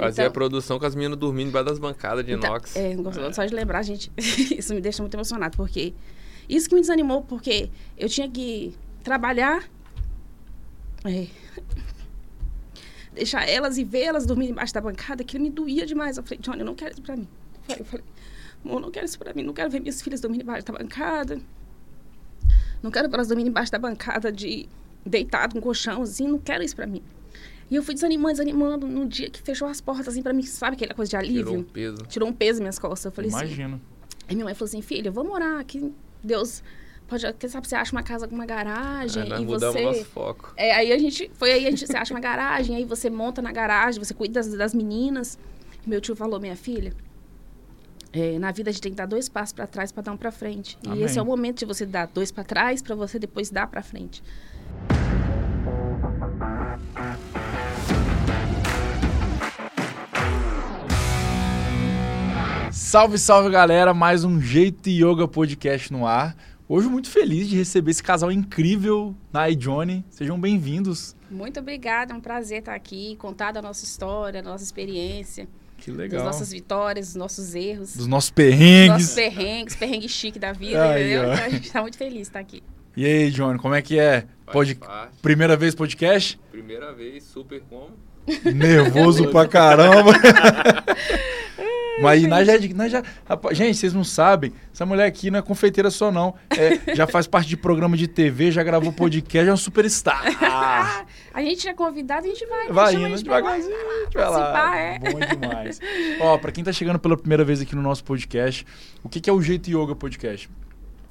Fazia Então- a produção com as meninas dormindo embaixo das bancadas de Então, inox. é, só de lembrar, gente. isso me deixa muito emocionado, porque isso que me desanimou, porque eu tinha que trabalhar, é, deixar elas e vê-las dormindo embaixo da bancada, aquilo me doía demais. Eu falei, Johnny, eu não quero isso pra mim. Eu falei, eu falei, amor, eu não quero isso pra mim, não quero ver minhas filhas dormindo embaixo da bancada. Não quero ver elas dormindo embaixo da bancada de deitado com colchão, assim, não quero isso pra mim. E eu fui desanimando, desanimando, no dia que fechou as portas, assim, pra mim, sabe aquela coisa de alívio? Tirou um peso. tirou um peso nas minhas costas. Eu falei assim. Imagino. Aí minha mãe falou assim, filha, eu vou morar aqui. Deus pode, quem sabe você acha uma casa com uma garagem É, e mudamos você. nosso foco. É, aí a gente, foi aí a gente você acha uma garagem, aí você monta na garagem, você cuida das, das meninas. Meu tio falou, minha filha, é, na vida a gente tem que dar dois passos para trás para dar um para frente. Amém. E esse é o momento de você dar dois para trás para você depois dar para frente. Salve, salve galera, mais um Jeito Yoga Podcast no ar. Hoje muito feliz de receber esse casal incrível, Nai e Johnny. Sejam bem-vindos. Muito obrigada, é um prazer estar aqui, contar da nossa história, da nossa experiência, Que das legal. nossas vitórias, dos nossos erros. Dos nossos perrengues. Nossos perrengues, perrengue chique da vida, Aí, entendeu? ó. Então a gente tá muito feliz de estar aqui. E aí, Johnny, como é que é? Faz Pod... parte. Primeira vez podcast? Primeira vez, super como. Nervoso pra caramba. Mas nós já, nós já. rapaz, gente, vocês não sabem. Essa mulher aqui não é confeiteira só, não. É, já faz parte de programa de TV, já gravou podcast, é uma superstar. A gente é convidado, a gente vai. vai indo a gente vai lá. participar, é. Bom demais. Ó, pra quem tá chegando pela primeira vez aqui no nosso podcast, o que, que é o Jeito Yoga Podcast?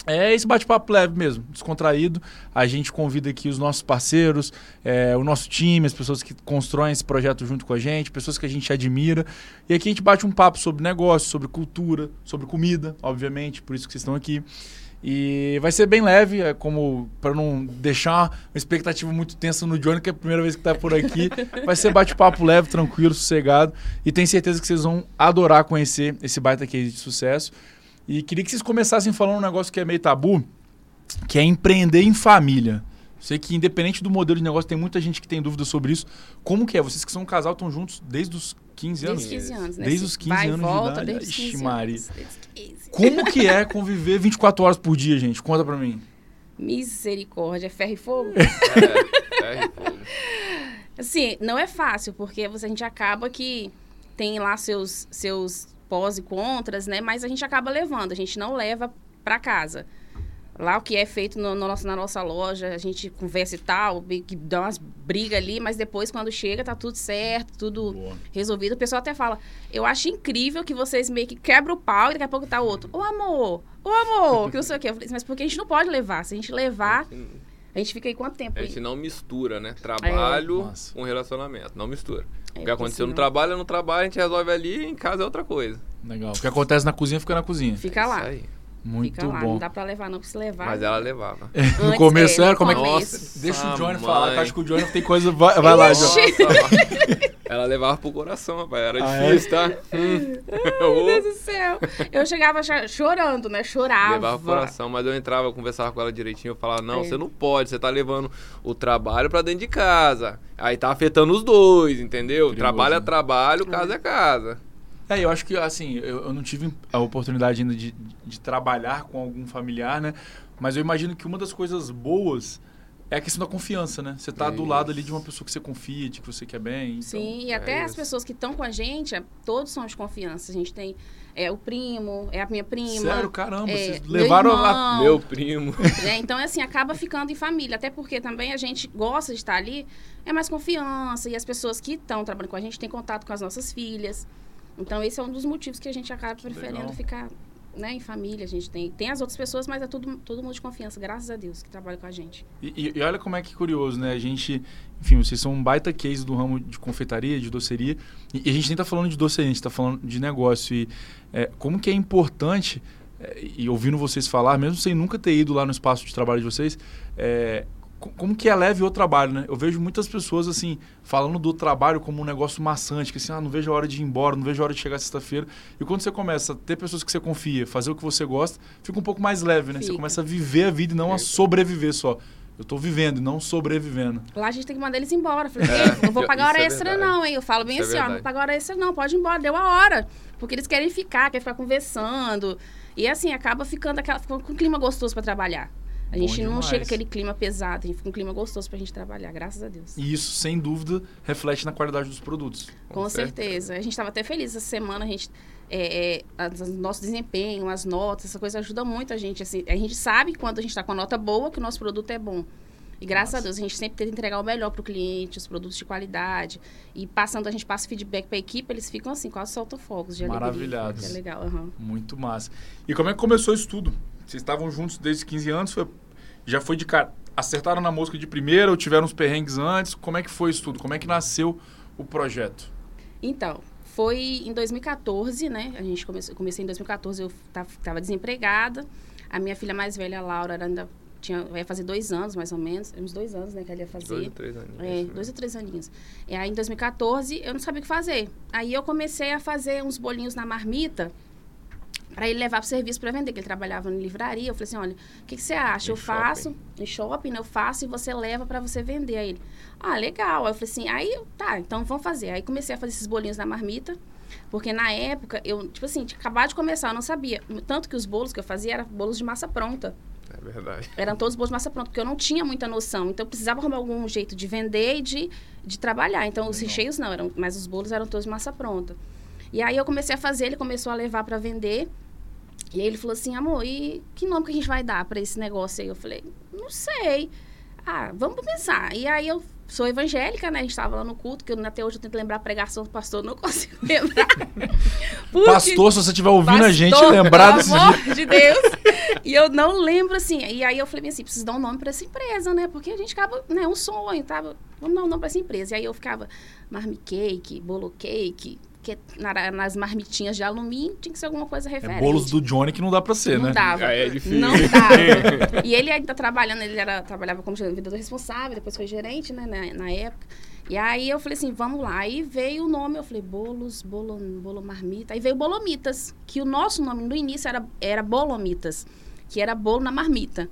É esse bate-papo leve mesmo, descontraído. A gente convida aqui os nossos parceiros, é, o nosso time, as pessoas que constroem esse projeto junto com a gente, pessoas que a gente admira. E aqui a gente bate um papo sobre negócio, sobre cultura, sobre comida, obviamente, por isso que vocês estão aqui. E vai ser bem leve, é como para não deixar uma expectativa muito tensa no Johnny, que é a primeira vez que tá por aqui. Vai ser bate-papo leve, tranquilo, sossegado. E tenho certeza que vocês vão adorar conhecer esse baita case de sucesso. E queria que vocês começassem falando um negócio que é meio tabu, que é empreender em família. Sei que independente do modelo de negócio, tem muita gente que tem dúvida sobre isso. Como que é? Vocês que são um casal estão juntos desde os 15 anos? Desde 15 anos, né? Desde os 15 Vai e anos de volta, idade. Desde os Ixi, 15 Maria. anos. Desde os 15. Como que é conviver 24 horas por dia, gente? Conta pra mim. Misericórdia, é ferro e fogo. É, é, fogo. Assim, não é fácil, porque você, a gente acaba que tem lá seus, seus pós e contras, né? Mas a gente acaba levando, a gente não leva pra casa. Lá o que é feito no, no nosso, na nossa loja, a gente conversa e tal, que dá umas brigas ali, mas depois quando chega tá tudo certo, tudo Boa. resolvido. O pessoal até fala, eu acho incrível que vocês meio que quebram o pau e daqui a pouco tá outro. Ô amor, ô amor, que não sei o quê. Eu falei, mas porque a gente não pode levar. Se a gente levar, a gente fica aí quanto tempo? A aí? gente não mistura, né? Trabalho Massa. com relacionamento. Não mistura. É, o que aconteceu no trabalho é no trabalho, a gente resolve ali, em casa é outra coisa. Legal. O que acontece na cozinha fica na cozinha. Fica Isso lá. aí. Muito Fica lá, bom. não dá pra levar não, porque se levar... Mas ela levava. No Antes, começo é, era como é que. Nossa, Deixa o Johnny mãe. falar, que eu acho que o Johnny tem coisa. Vai, vai lá. Johnny. Ela levava pro coração, rapaz. Era Ah, é? difícil, tá? Hum. Meu Deus do céu. Eu chegava cho- chorando, né? Chorava. Levava pro coração, mas eu entrava, eu conversava com ela direitinho, eu falava, não, É. você não pode, você tá levando o trabalho pra dentro de casa. Aí tá afetando os dois, entendeu? Trabalho é né? trabalho, casa é casa. É, eu acho que, assim, eu, eu não tive a oportunidade ainda de, de trabalhar com algum familiar, né? Mas eu imagino que uma das coisas boas é a questão da confiança, né? Você tá do Isso. lado ali de uma pessoa que você confia, de que você quer bem. então- Sim, e é até as isso. pessoas que estão com a gente, é, todos são de confiança. A gente tem é, o primo, é a minha prima. Sério, caramba, é, vocês meu levaram a. irmão. Meu primo. né? Então, é assim, acaba ficando em família. Até porque também a gente gosta de estar ali, é mais confiança. E as pessoas que estão trabalhando com a gente têm contato com as nossas filhas. Então, esse é um dos motivos que a gente acaba preferindo legal. ficar né, em família. A gente tem, tem as outras pessoas, mas é tudo, todo mundo de confiança, graças a Deus, que trabalha com a gente. E, e- olha como é que curioso, né? A gente, enfim, vocês são um baita case do ramo de confeitaria, de doceria. E, e a gente nem tá falando de doceria, a gente tá falando de negócio. E é, como que é importante, é, e ouvindo vocês falar, mesmo sem nunca ter ido lá no espaço de trabalho de vocês, é, como que é leve o trabalho, né? Eu vejo muitas pessoas, assim, falando do trabalho como um negócio maçante, que assim, ah, não vejo a hora de ir embora, não vejo a hora de chegar sexta-feira. E quando você começa a ter pessoas que você confia, fazer o que você gosta, fica um pouco mais leve, né? Você Fica. começa a viver a vida e não a sobreviver só. Eu tô vivendo e não sobrevivendo. Lá a gente tem que mandar eles embora. Eu falei, É, "Ei, não vou pagar hora é extra, verdade. não, hein? Eu falo bem Isso é assim, ó, não vou pagar hora extra, não, pode ir embora, deu a hora. Porque eles querem ficar, querem ficar conversando. E assim, acaba ficando aquela, fica com um clima gostoso pra trabalhar. A Bom gente não chega aquele clima pesado, a gente fica um clima gostoso pra gente trabalhar, graças a Deus. E isso, sem dúvida, reflete na qualidade dos produtos. Com, Com certeza. A gente estava até feliz essa semana, a gente. É, é, nosso desempenho, as notas, essa coisa ajuda muito a gente. Assim, a gente sabe quando a gente está com a nota boa que o nosso produto é bom. E graças Nossa. a Deus, a gente sempre tenta entregar o melhor para o cliente, os produtos de qualidade. E passando, a gente passa feedback para a equipe, eles ficam assim, quase soltam fogos de alegria. Maravilhados. É legal, aham. Muito massa. E como é que começou isso tudo? Vocês estavam juntos desde 15 anos? Foi- já foi de cara. Acertaram na mosca de primeira ou tiveram uns perrengues antes? Como é que foi isso tudo? Como é que nasceu o projeto? Então, foi em 2014, né? A gente começou, comecei em 2014, eu estava desempregada. A minha filha mais velha, a Laura, ainda tinha, vai fazer dois anos, mais ou menos. Uns dois anos, né, que ela ia fazer. Dois ou três aninhos. É, né? dois ou três aninhos. E aí, em 2014, eu não sabia o que fazer. Aí, eu comecei a fazer uns bolinhos na marmita para ele levar para o serviço para vender, que ele trabalhava em livraria. Eu falei assim, olha, o que, que você acha? Em eu faço, em shopping? Eu faço e você leva para você vender. Aí ele, ah, legal. Aí eu falei assim, aí, tá, então vamos fazer. Aí, comecei a fazer esses bolinhos na marmita. Porque na época, eu, tipo assim, tinha acabado de começar, eu não sabia. Tanto que os bolos que eu fazia eram bolos de massa pronta. É verdade. Eram todos bolos de massa pronta, porque eu não tinha muita noção. Então, eu precisava arrumar algum jeito de vender e de, de trabalhar. Então, os recheios não, eram, mas os bolos eram todos de massa pronta. E aí, eu comecei a fazer, ele começou a levar para vender. E aí, ele falou assim, amor, e que nome que a gente vai dar para esse negócio aí? Eu falei, não sei. Ah, vamos pensar. E aí, eu sou evangélica, né? A gente estava lá no culto, que eu, até hoje eu tento lembrar a pregação do pastor, não consigo lembrar. Porque- Pastor, se você estiver ouvindo a gente, Pastor, lembrar desse amor dia. de Deus. E eu não lembro assim. E aí eu falei assim, preciso dar um nome para essa empresa, né? Porque a gente acaba, né, um sonho, tava, vamos dar um nome para essa empresa. E aí eu ficava marmi cake, bolo cake, que na- nas marmitinhas de alumínio tinha que ser alguma coisa É referente. bolos do Johnny que não dá pra ser, não né? dava. Aí é difícil. Não dava. e ele ainda trabalhando, ele era, trabalhava como vendedor responsável, depois foi gerente, né, na, na época. E aí eu falei assim, vamos lá. Aí veio o nome, eu falei, bolos, bolo, bolo marmita. Aí veio Bolomitas, que o nosso nome no início era, era Bolomitas, que era bolo na marmita.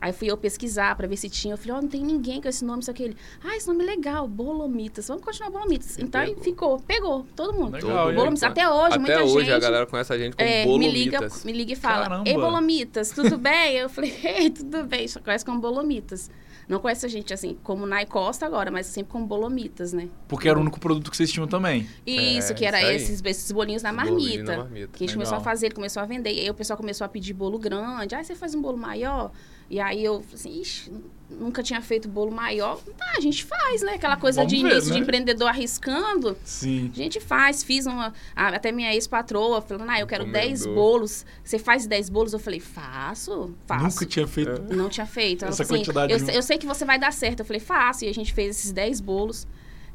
Aí fui eu pesquisar pra ver se tinha. Eu falei, ó, não tem ninguém com esse nome, só que ele. Ah, esse nome é legal, Bolomitas. Vamos continuar Bolomitas. Então aí pegou. ficou, pegou, todo mundo. Legal, aí? Bolomitas. Até hoje, Até muita hoje gente. a galera conhece a gente como É, me liga, Bolomitas. me liga e fala, Caramba. ei, Bolomitas, tudo bem? Eu falei, ei, tudo bem, só conhece como Bolomitas. Não conhece a gente assim, como Nai Costa agora, mas sempre como Bolomitas, né? Porque era o único produto que vocês tinham também. Isso, É, que era esses, esses bolinhos na marmita. na marmita. Que a gente Legal. começou a fazer, ele começou a vender. E aí o pessoal começou a pedir bolo grande. Ah, você faz um bolo maior? E aí eu falei assim, ixi, nunca tinha feito bolo maior. Tá, a gente faz, né? Aquela coisa Vamos de ver, início né? de empreendedor arriscando. Sim. A gente faz, fiz uma. a- Até minha ex-patroa falando, ah, eu quero 10 Encomendou. bolos. Você faz 10 bolos? Eu falei, faço, faço. Nunca tinha feito. É. Não tinha feito. Ela Essa falou assim, quantidade eu, de- sei- eu sei que você vai dar certo. Eu falei, faço. E a gente fez esses 10 bolos,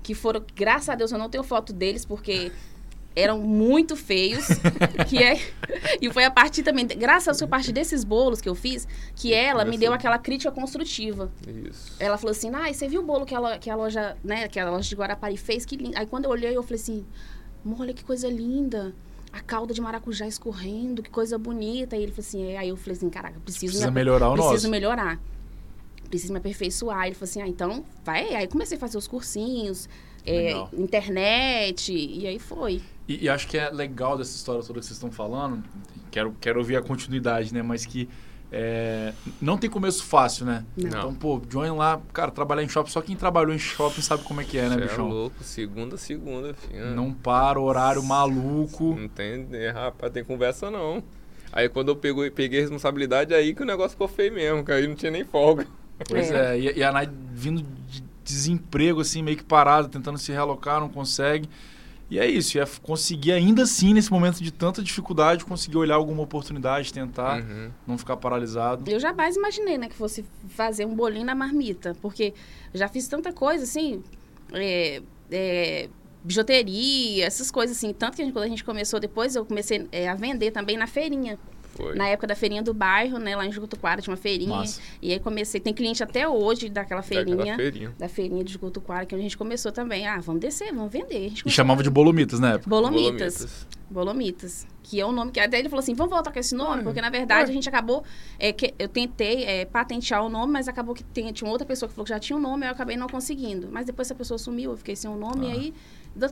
que foram, graças a Deus, eu não tenho foto deles, porque eram muito feios. que é, e foi a partir também, graças a partir desses bolos que eu fiz, que ela me deu aquela crítica construtiva. Isso. Ela falou assim, ah, você viu o bolo que a, que a loja, né, que a loja de Guarapari fez? Que lindo. Aí quando eu olhei, eu falei assim, olha que coisa linda. A calda de maracujá escorrendo, que coisa bonita. E ele falou assim, é. aí eu falei assim, caraca, preciso, Precisa me, melhorar o preciso nosso. melhorar. Preciso me aperfeiçoar. Ele falou assim, ah, então vai. Aí comecei a fazer os cursinhos, é, internet, e aí foi. E, e acho que é legal dessa história toda que vocês estão falando. Quero, quero ouvir a continuidade, né? Mas que é, não tem começo fácil, né? Não. Então, pô, Johnny lá, cara, trabalhar em shopping, só quem trabalhou em shopping sabe como é que é, né, Cê é bichão? louco, segunda, segunda, filho. Não para, horário maluco. Não tem, é, rapaz, tem conversa não. Aí quando eu peguei a responsabilidade, aí que o negócio ficou feio mesmo, que aí não tinha nem folga. Pois é, e, e a Nai vindo de desemprego, assim, meio que parada, tentando se realocar, não consegue. E é isso, é conseguir ainda assim, nesse momento de tanta dificuldade, conseguir olhar alguma oportunidade, tentar Uhum. não ficar paralisado. Eu jamais imaginei, né, que fosse fazer um bolinho na marmita, porque eu já fiz tanta coisa, assim, é, é, bijuteria, essas coisas assim. Tanto que a gente- quando a gente começou depois, eu comecei é, a vender também na feirinha. Foi. Na época da feirinha do bairro, né? Lá em Jucutuquara tinha uma feirinha. Massa. E aí comecei. Tem cliente até hoje daquela feirinha. Daquela feirinha. Da feirinha de Jucutuquara, que a gente começou também. Ah, vamos descer, vamos vender. A gente E chamava de Bolomitas na época. Bolomitas. Bolomitas. Que é o nome que. Até ele falou assim: vamos voltar com esse nome, Ué, porque na verdade ué. a gente acabou. é, que, eu tentei é, patentear o nome, mas acabou que tem- tinha outra pessoa que falou que já tinha um nome, eu acabei não conseguindo. Mas depois essa pessoa sumiu, eu fiquei sem o nome, e Ah. aí.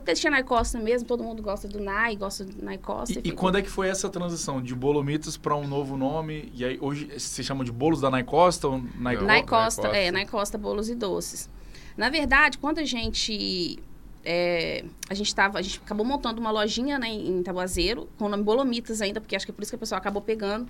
Deixa Nai Costa mesmo, todo mundo gosta do Nai, gosta do Nai Costa. E, e quando é que foi essa transição de Bolomitas para um novo nome? E aí hoje se chama de Bolos da Nai Costa ou Nai Não. Nai Nai Costa, Costa. é, Nai Costa Bolos e Doces. Na verdade, quando a gente. é, a gente tava, a gente acabou montando uma lojinha né, em Tabuazeiro, com o nome Bolomitas ainda, porque acho que é por isso que a pessoa acabou pegando.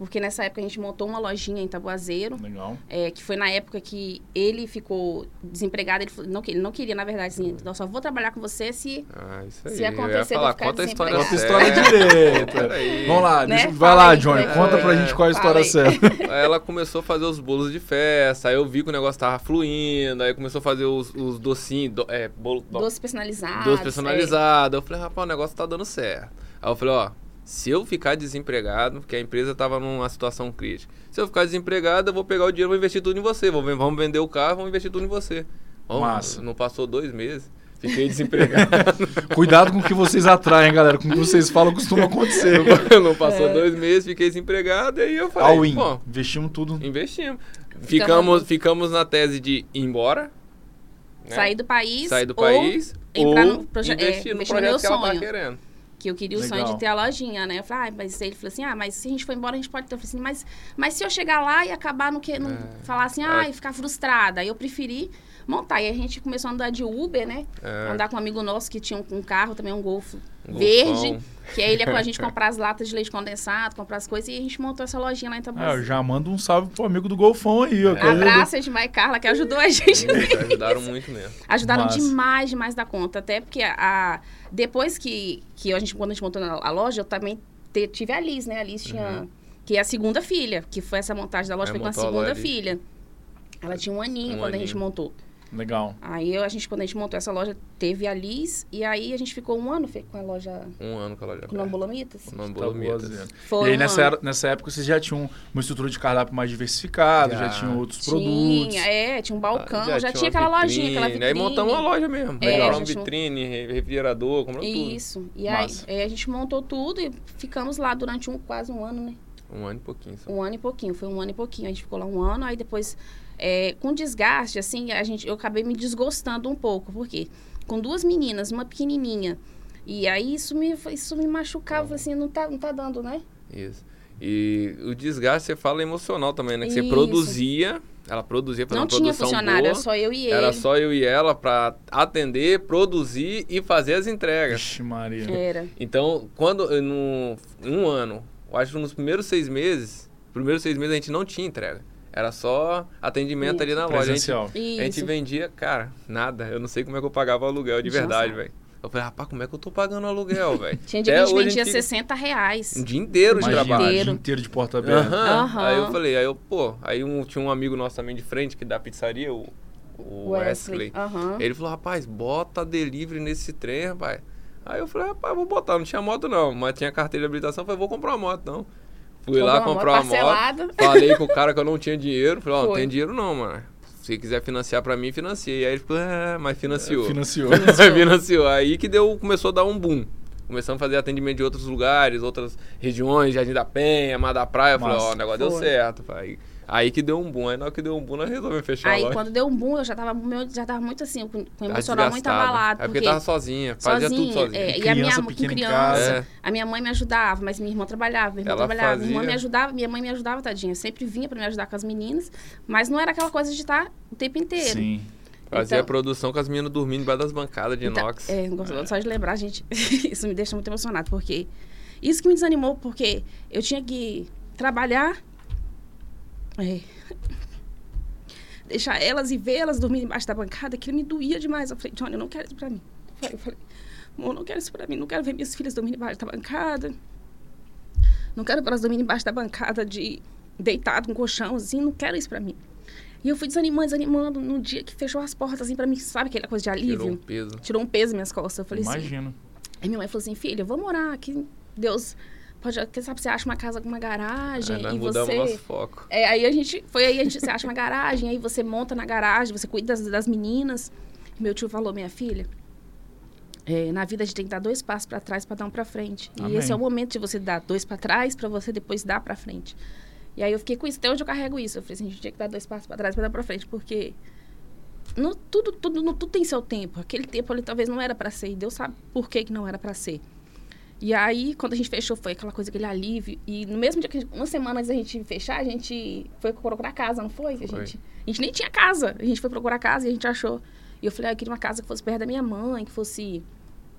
Porque nessa época a gente montou uma lojinha em Tabuazeiro, Legal. é, que foi na época que ele ficou desempregado. Ele, falou- não, ele não queria, na verdade, assim, eu só vou trabalhar com você se. Ah, isso aí. Se eu ia acontecer, falar, conta a história Conta a história direita. Vamos lá, Né? deixa- vai lá, aí, Johnny. né? Conta pra É, gente qual a fala história aí. certa. Aí ela começou a fazer os bolos de festa, aí eu vi que o negócio tava fluindo, aí começou a fazer os, os docinhos, do, é, bolo, do- Doce personalizado. doce personalizado. Eu falei, rapaz, o negócio tá dando certo. Aí eu falei, ó, se eu ficar desempregado, porque a empresa tava numa situação crítica, se eu ficar desempregado, eu vou pegar o dinheiro e vou investir tudo em você. Vou, vamos vender o carro, vamos investir tudo em você. Vamos, Massa. Não passou dois meses, fiquei desempregado. Cuidado com o que vocês atraem, galera. Com o que vocês falam costuma acontecer. não passou É. dois meses, fiquei desempregado, aí eu falei, All in. Investimos tudo. investimos. Ficamos, ficamos na tese de ir embora. né? Sair do país. sair do ou país entrar ou no é, investir no investir no projeto meu que ela tá sonho. querendo. Que eu queria o sonho Legal. de ter a lojinha, né? Eu falei, ah, mas ele falou assim, ah, mas se a gente for embora, a gente pode ter. Eu falei assim, mas, mas se eu chegar lá e acabar no que. Não, É. Falar assim, ah, e ficar frustrada. Aí eu preferi montar. E a gente começou a andar de Uber, né? É. Andar com um amigo nosso que tinha um, um carro, também um Golf Um verde. golfão. Que aí ele ia com a gente comprar as latas de leite condensado, comprar as coisas. E a gente montou essa lojinha lá em Ah, Tabuaçu. eu já mando um salve pro amigo do Golfão aí, ó. que Abraço, Edmar e Carla, que ajudou a gente. Eles ajudaram muito mesmo. Ajudaram Massa. demais, demais da conta. Até porque a, a- depois que, que a gente, quando a gente montou na- a loja, eu também te- tive a Liz, né? A Liz tinha. Que é a segunda filha, que foi essa montagem da loja, Aí foi com a a segunda ali. filha. Ela tinha um aninho Um quando a gente aninho. montou. Legal. Aí eu- a gente, quando a gente montou essa loja, teve a Liz, e aí a gente ficou um ano com a loja Um ano com a loja com o nome aberta. Bolomitas. O nome Tá. Foi e aí um nessa, era- nessa época vocês já tinham uma estrutura de cardápio mais diversificada, já, Já. tinham outros produtos. Tinha, é, tinha um balcão, já, Ah, tinha, aquela vitrine, lojinha, aquela vitrine. Aí montamos uma loja mesmo. É, a uma vitrine, re- refrigerador, compramos tudo. Isso. E aí, aí a gente montou tudo e ficamos lá durante um, quase um ano, né? Um ano e pouquinho só. Um ano e pouquinho, foi um ano e pouquinho. A gente ficou lá um ano, aí depois, é, com desgaste, assim, a gente, eu acabei me desgostando um pouco. Por quê? Com duas meninas, uma pequenininha. E aí isso me, isso me machucava, assim, não tá, não tá dando, né? Isso. E o desgaste, você fala emocional também, né? Que você Isso. produzia, ela produzia, fazia não uma tinha produção funcionário, boa. era só eu e ele. Era só eu e ela pra atender, produzir e fazer as entregas. Vixe, Maria. Era. Então, quando eu, no um ano, eu acho que nos primeiros seis meses, primeiros seis meses a gente não tinha entrega. Era só atendimento ali na loja. A gente, Presencial. A gente vendia, cara, nada. Eu não sei como é que eu pagava o aluguel de verdade, velho. Eu falei, rapaz, como é que eu tô pagando aluguel, velho? Tinha dia que a gente vendia gente- 60 reais. Um dia inteiro de trabalho. o dia Inteiro. inteiro de porta aberta. Aham. Aham. Aí eu falei, aí eu, pô, aí um, tinha um amigo nosso também de frente, que dá pizzaria, o, o Wesley. Aham. Ele falou, rapaz, bota delivery nesse trem, rapaz. Aí eu falei, rapaz, vou botar, não tinha moto não, mas tinha carteira de habilitação, eu falei, vou comprar uma moto não. Fui Comprou lá comprar uma moto, falei com o cara que eu não tinha dinheiro, falei, ó, não Foi. tem dinheiro não, mano. Se quiser financiar pra mim, financiei. Aí ele falou, é, mas financiou. Financiou. financiou. Aí que deu, começou a dar um boom. Começamos a fazer atendimento de outros lugares, outras regiões, Jardim da Penha, Mar da Praia. Eu falei, ó, o negócio deu Foi. certo. Aí, aí que deu um boom. Aí na hora que deu um boom, nós resolvemos fechar a Aí quando deu um boom, eu já tava, meu, já tava muito assim, com, emocional muito abalado. É porque, tava sozinha, fazia tudo sozinha. é, e a minha com criança. casa. É. A minha mãe me ajudava, mas minha irmã trabalhava, minha irmã Ela trabalhava, minha irmã fazia- me ajudava, minha mãe me ajudava, tadinha. Sempre vinha pra me ajudar com as meninas, mas não era aquela coisa de estar o tempo inteiro. Sim. Fazia Então- a produção com as meninas dormindo debaixo das bancadas de Então, inox. é, gosto só de lembrar, gente. isso me deixa muito emocionado, porque isso que me desanimou, porque eu tinha que trabalhar, é, deixar elas e vê-las dormindo embaixo da bancada, aquilo me doía demais. Eu falei, Johnny, eu não quero isso pra mim. Eu falei, amor, não quero isso pra mim, não quero ver minhas filhas dormindo embaixo da bancada. Não quero ver elas dormindo embaixo da bancada de deitado com colchão, assim, não quero isso pra mim. E eu fui desanimando, desanimando, no dia que fechou as portas, assim, pra mim, sabe aquela coisa de alívio? Tirou um peso. tirou um peso nas minhas costas. Eu falei assim. Imagino. Aí minha mãe falou assim: filha, vamos orar, que Deus pode, quem sabe você acha uma casa com uma garagem Aí nós e você... nosso foco. É, aí a gente, foi aí a gente, você acha uma garagem, aí você monta na garagem, você cuida das, das meninas. Meu tio falou, minha filha, é, na vida a gente tem que dar dois passos para trás para dar um para frente. Amém. E esse é o momento de você dar dois para trás para você depois dar para frente. E aí eu fiquei com isso, até hoje eu carrego isso. Eu falei assim, a gente tinha que dar dois passos para trás para dar para frente, porque no, tudo, tudo, no, tudo tem seu tempo. Aquele tempo ali talvez não era para ser, e Deus sabe por que, que não era para ser. E aí, quando a gente fechou, foi aquela coisa, aquele alívio. E no mesmo dia que a gente- uma semana antes da gente fechar, a gente foi procurar casa, não foi? A Foi. gente, a gente nem tinha casa. A gente foi procurar casa e a gente achou. E eu falei, ah, eu queria uma casa que fosse perto da minha mãe, que fosse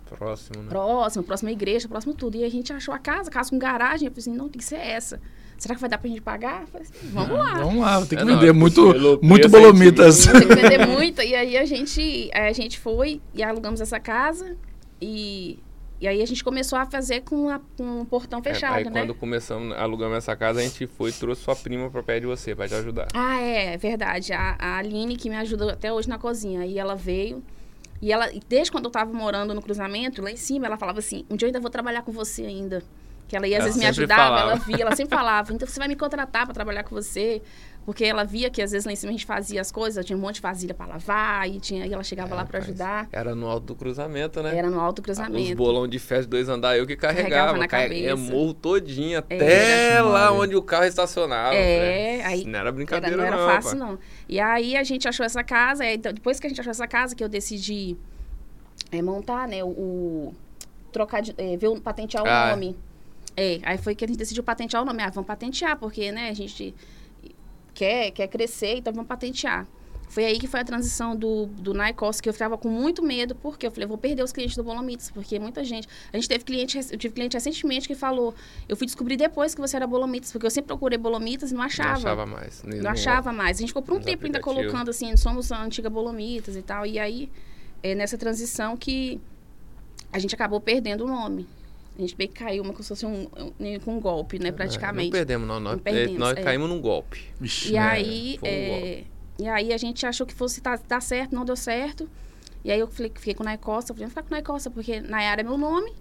Próximo, né? próximo, à igreja, próximo tudo. E a gente achou a casa, casa com garagem. Eu falei assim, não, tem que ser essa. Será que vai dar pra gente pagar? Eu falei assim, vamos lá. Vamos lá, tem que É, não, vender muito, pelo muito a gente bolomitas. Tem que vender muito. E aí a gente, aí a gente foi e alugamos essa casa. E, e aí a gente começou a fazer com, a, com o portão É, fechado, aí né? quando começamos, alugamos essa casa, a gente foi e trouxe sua prima pra perto de você, pra te ajudar. Ah, é, é verdade. A, a Aline, que me ajudou até hoje na cozinha. Aí ela veio. E ela, e desde quando eu tava morando no cruzamento, lá em cima, ela falava assim: um dia eu ainda vou trabalhar com você ainda. Que ela ia, às Ela vezes me ajudava, falava. ela via, ela sempre falava, então você vai me contratar pra trabalhar com você. Porque ela via que às vezes lá em cima a gente fazia as coisas, tinha um monte de vasilha pra lavar, e, tinha, e ela chegava É, lá pra rapaz, ajudar. Era no alto do cruzamento, né? Era no alto Os cruzamento. bolão de festa dois andar, eu que Carregava carregava. na a cabeça. morro todinho, É, até era lá demais. onde o carro estacionava. É, né? aí Não era Era- brincadeira, não era não. fácil, pá. não. E aí a gente achou essa casa, aí, então, depois que a gente achou essa casa, que eu decidi é, montar, né, o, o- trocar de, é, ver patentear o Ah, é. nome. É, aí foi que a gente decidiu patentear o nome. Ah, vamos patentear, porque, né, a gente quer, quer crescer, então vamos patentear. Foi aí que foi a transição do, do Naicos, que eu ficava com muito medo, porque eu falei, eu vou perder os clientes do Bolomites, porque muita gente. A gente teve cliente, eu tive cliente recentemente que falou, eu fui descobrir depois que você era Bolomites, porque eu sempre procurei Bolomites e não achava. Não achava mais. Não achava mais. A gente ficou por um tempo ainda aplicativos. colocando assim, somos a antiga Bolomitas e tal. E aí, é nessa transição que a gente acabou perdendo o nome. A gente meio que caiu, como se fosse um, um, com um golpe, né, É, não praticamente. perdemos, não. Nós, Não perdemos, nós é. caímos num golpe. Vixe, E né? aí, um é, e aí a gente achou que fosse dar, dar certo, não deu certo. E aí eu falei, fiquei com o Nai Costa, eu falei, vamos ficar com o Nai Costa, porque Nayara é meu nome.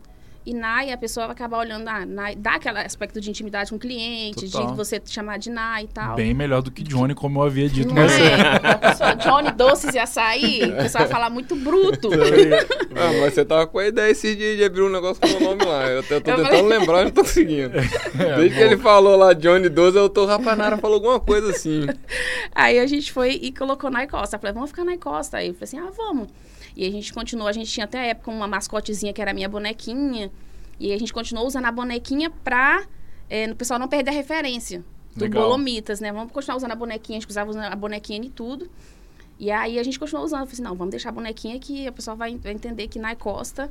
E Nai, a pessoa vai acabar olhando, ah, Nai, dá aquele aspecto de intimidade com o cliente, Total. de você chamar de Nai e tal. Bem melhor do que Johnny, como eu havia dito. Não Mas é? Pessoa, Johnny Doces e Açaí, o pessoal vai falar muito bruto. Ah, mas você tava com a ideia esse dia de abrir um negócio com o meu nome lá. Eu tô, eu tô Eu tentando falei- lembrar, não tô conseguindo. É, Desde que bom. ele falou lá Johnny 12, eu tô rapanara, falou alguma coisa assim. Aí a gente foi e colocou Nai Costa. Eu falei, vamos ficar Nai Costa. Aí eu falei assim, ah, vamos. E a gente continuou, a gente tinha até a época uma mascotezinha que era a minha bonequinha. E a gente continuou usando a bonequinha pra é, o pessoal não perder a referência do Legal. Bolomitas, né? Vamos continuar usando a bonequinha, a gente usava usando a bonequinha em tudo. E aí a gente continuou usando. Eu falei assim, não, vamos deixar a bonequinha que a pessoa vai, vai entender que Nai Costa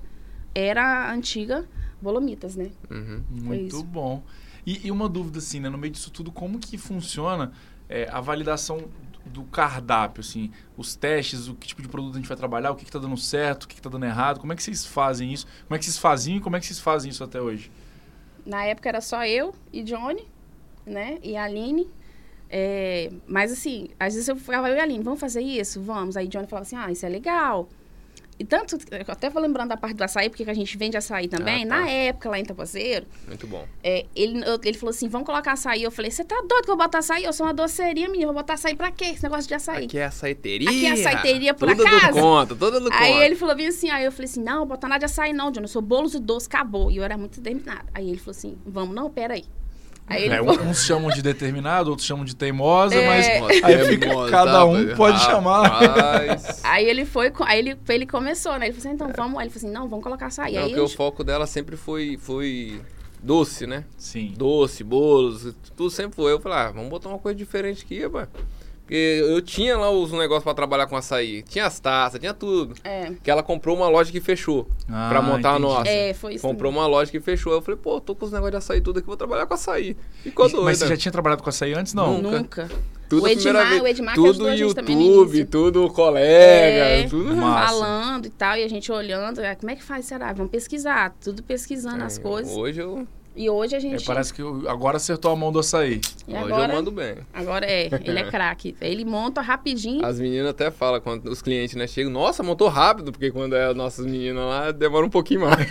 era a antiga Bolomitas, né? Uhum. Muito isso. bom. E, e uma dúvida, assim, né? No meio disso tudo, como que funciona é, a validação do cardápio, assim? Os testes, o que tipo de produto a gente vai trabalhar, o que, que tá dando certo, o que, que tá dando errado, como é que vocês fazem isso? Como é que vocês faziam e como é que vocês fazem isso até hoje? Na época era só eu e Johnny, né? E a Aline. É, mas assim, às vezes eu falava, eu e a Aline, vamos fazer isso? Vamos. Aí Johnny falava assim, ah, isso é legal. E tanto, eu até vou lembrando da parte do açaí, porque a gente vende açaí também. Ah, tá. Na época, lá em Tapazeiro, Muito bom. é, ele, eu- ele falou assim, vamos colocar açaí. Eu falei, você tá doido que eu vou botar açaí? Eu sou uma doceria, menina, eu vou botar açaí pra quê? Esse negócio de açaí. Aqui é açaiteria. Aqui é açaiteria por tudo acaso? do conta, tudo do Aí conta. ele falou bem assim, aí eu falei assim, não, bota nada de açaí não, Johnny, eu sou bolos e doce, acabou. E eu era muito determinada. Aí ele falou assim, vamos, não, peraí. Aí É, falou, uns chamam de determinado, outros chamam de teimosa, É. mas aí é fica, moda, cada tá, um pode chamar. Rapaz. Aí ele foi, aí ele, ele começou, né? Ele falou assim, então vamos. Aí ele falou assim, não, vamos colocar açaí. Não, aí porque a o gente- foco dela sempre foi, foi doce, né? Sim. Doce, bolos, tudo sempre foi. Eu falei, ah, vamos botar uma coisa diferente aqui, pá. Porque eu tinha lá os negócios pra trabalhar com açaí. Tinha as taças, tinha tudo. É, Que ela comprou uma loja que fechou Ah, pra montar a entendi. nossa. é, foi isso. Comprou mesmo. uma loja que fechou. Eu falei, pô, tô com os negócios de açaí tudo aqui, vou trabalhar com açaí. Ficou E- doido. Mas você já tinha trabalhado com açaí antes? Não. Nunca. Nunca. Tudo o a Edmar, vez. o Edmar que tudo ajudou a gente também no YouTube, início. tudo colega, É. tudo. Massa. Falando e tal, e a gente olhando, ah, como é que faz, será? Vamos pesquisar, tudo pesquisando as É, coisas. Hoje eu E hoje a É, gente. parece que eu- agora acertou a mão do açaí. e Hoje agora, eu mando bem. agora é, ele é craque. Ele monta rapidinho. As meninas até falam, quando os clientes né, chegam, nossa, montou rápido, porque quando é as nossas meninas lá, demora um pouquinho mais.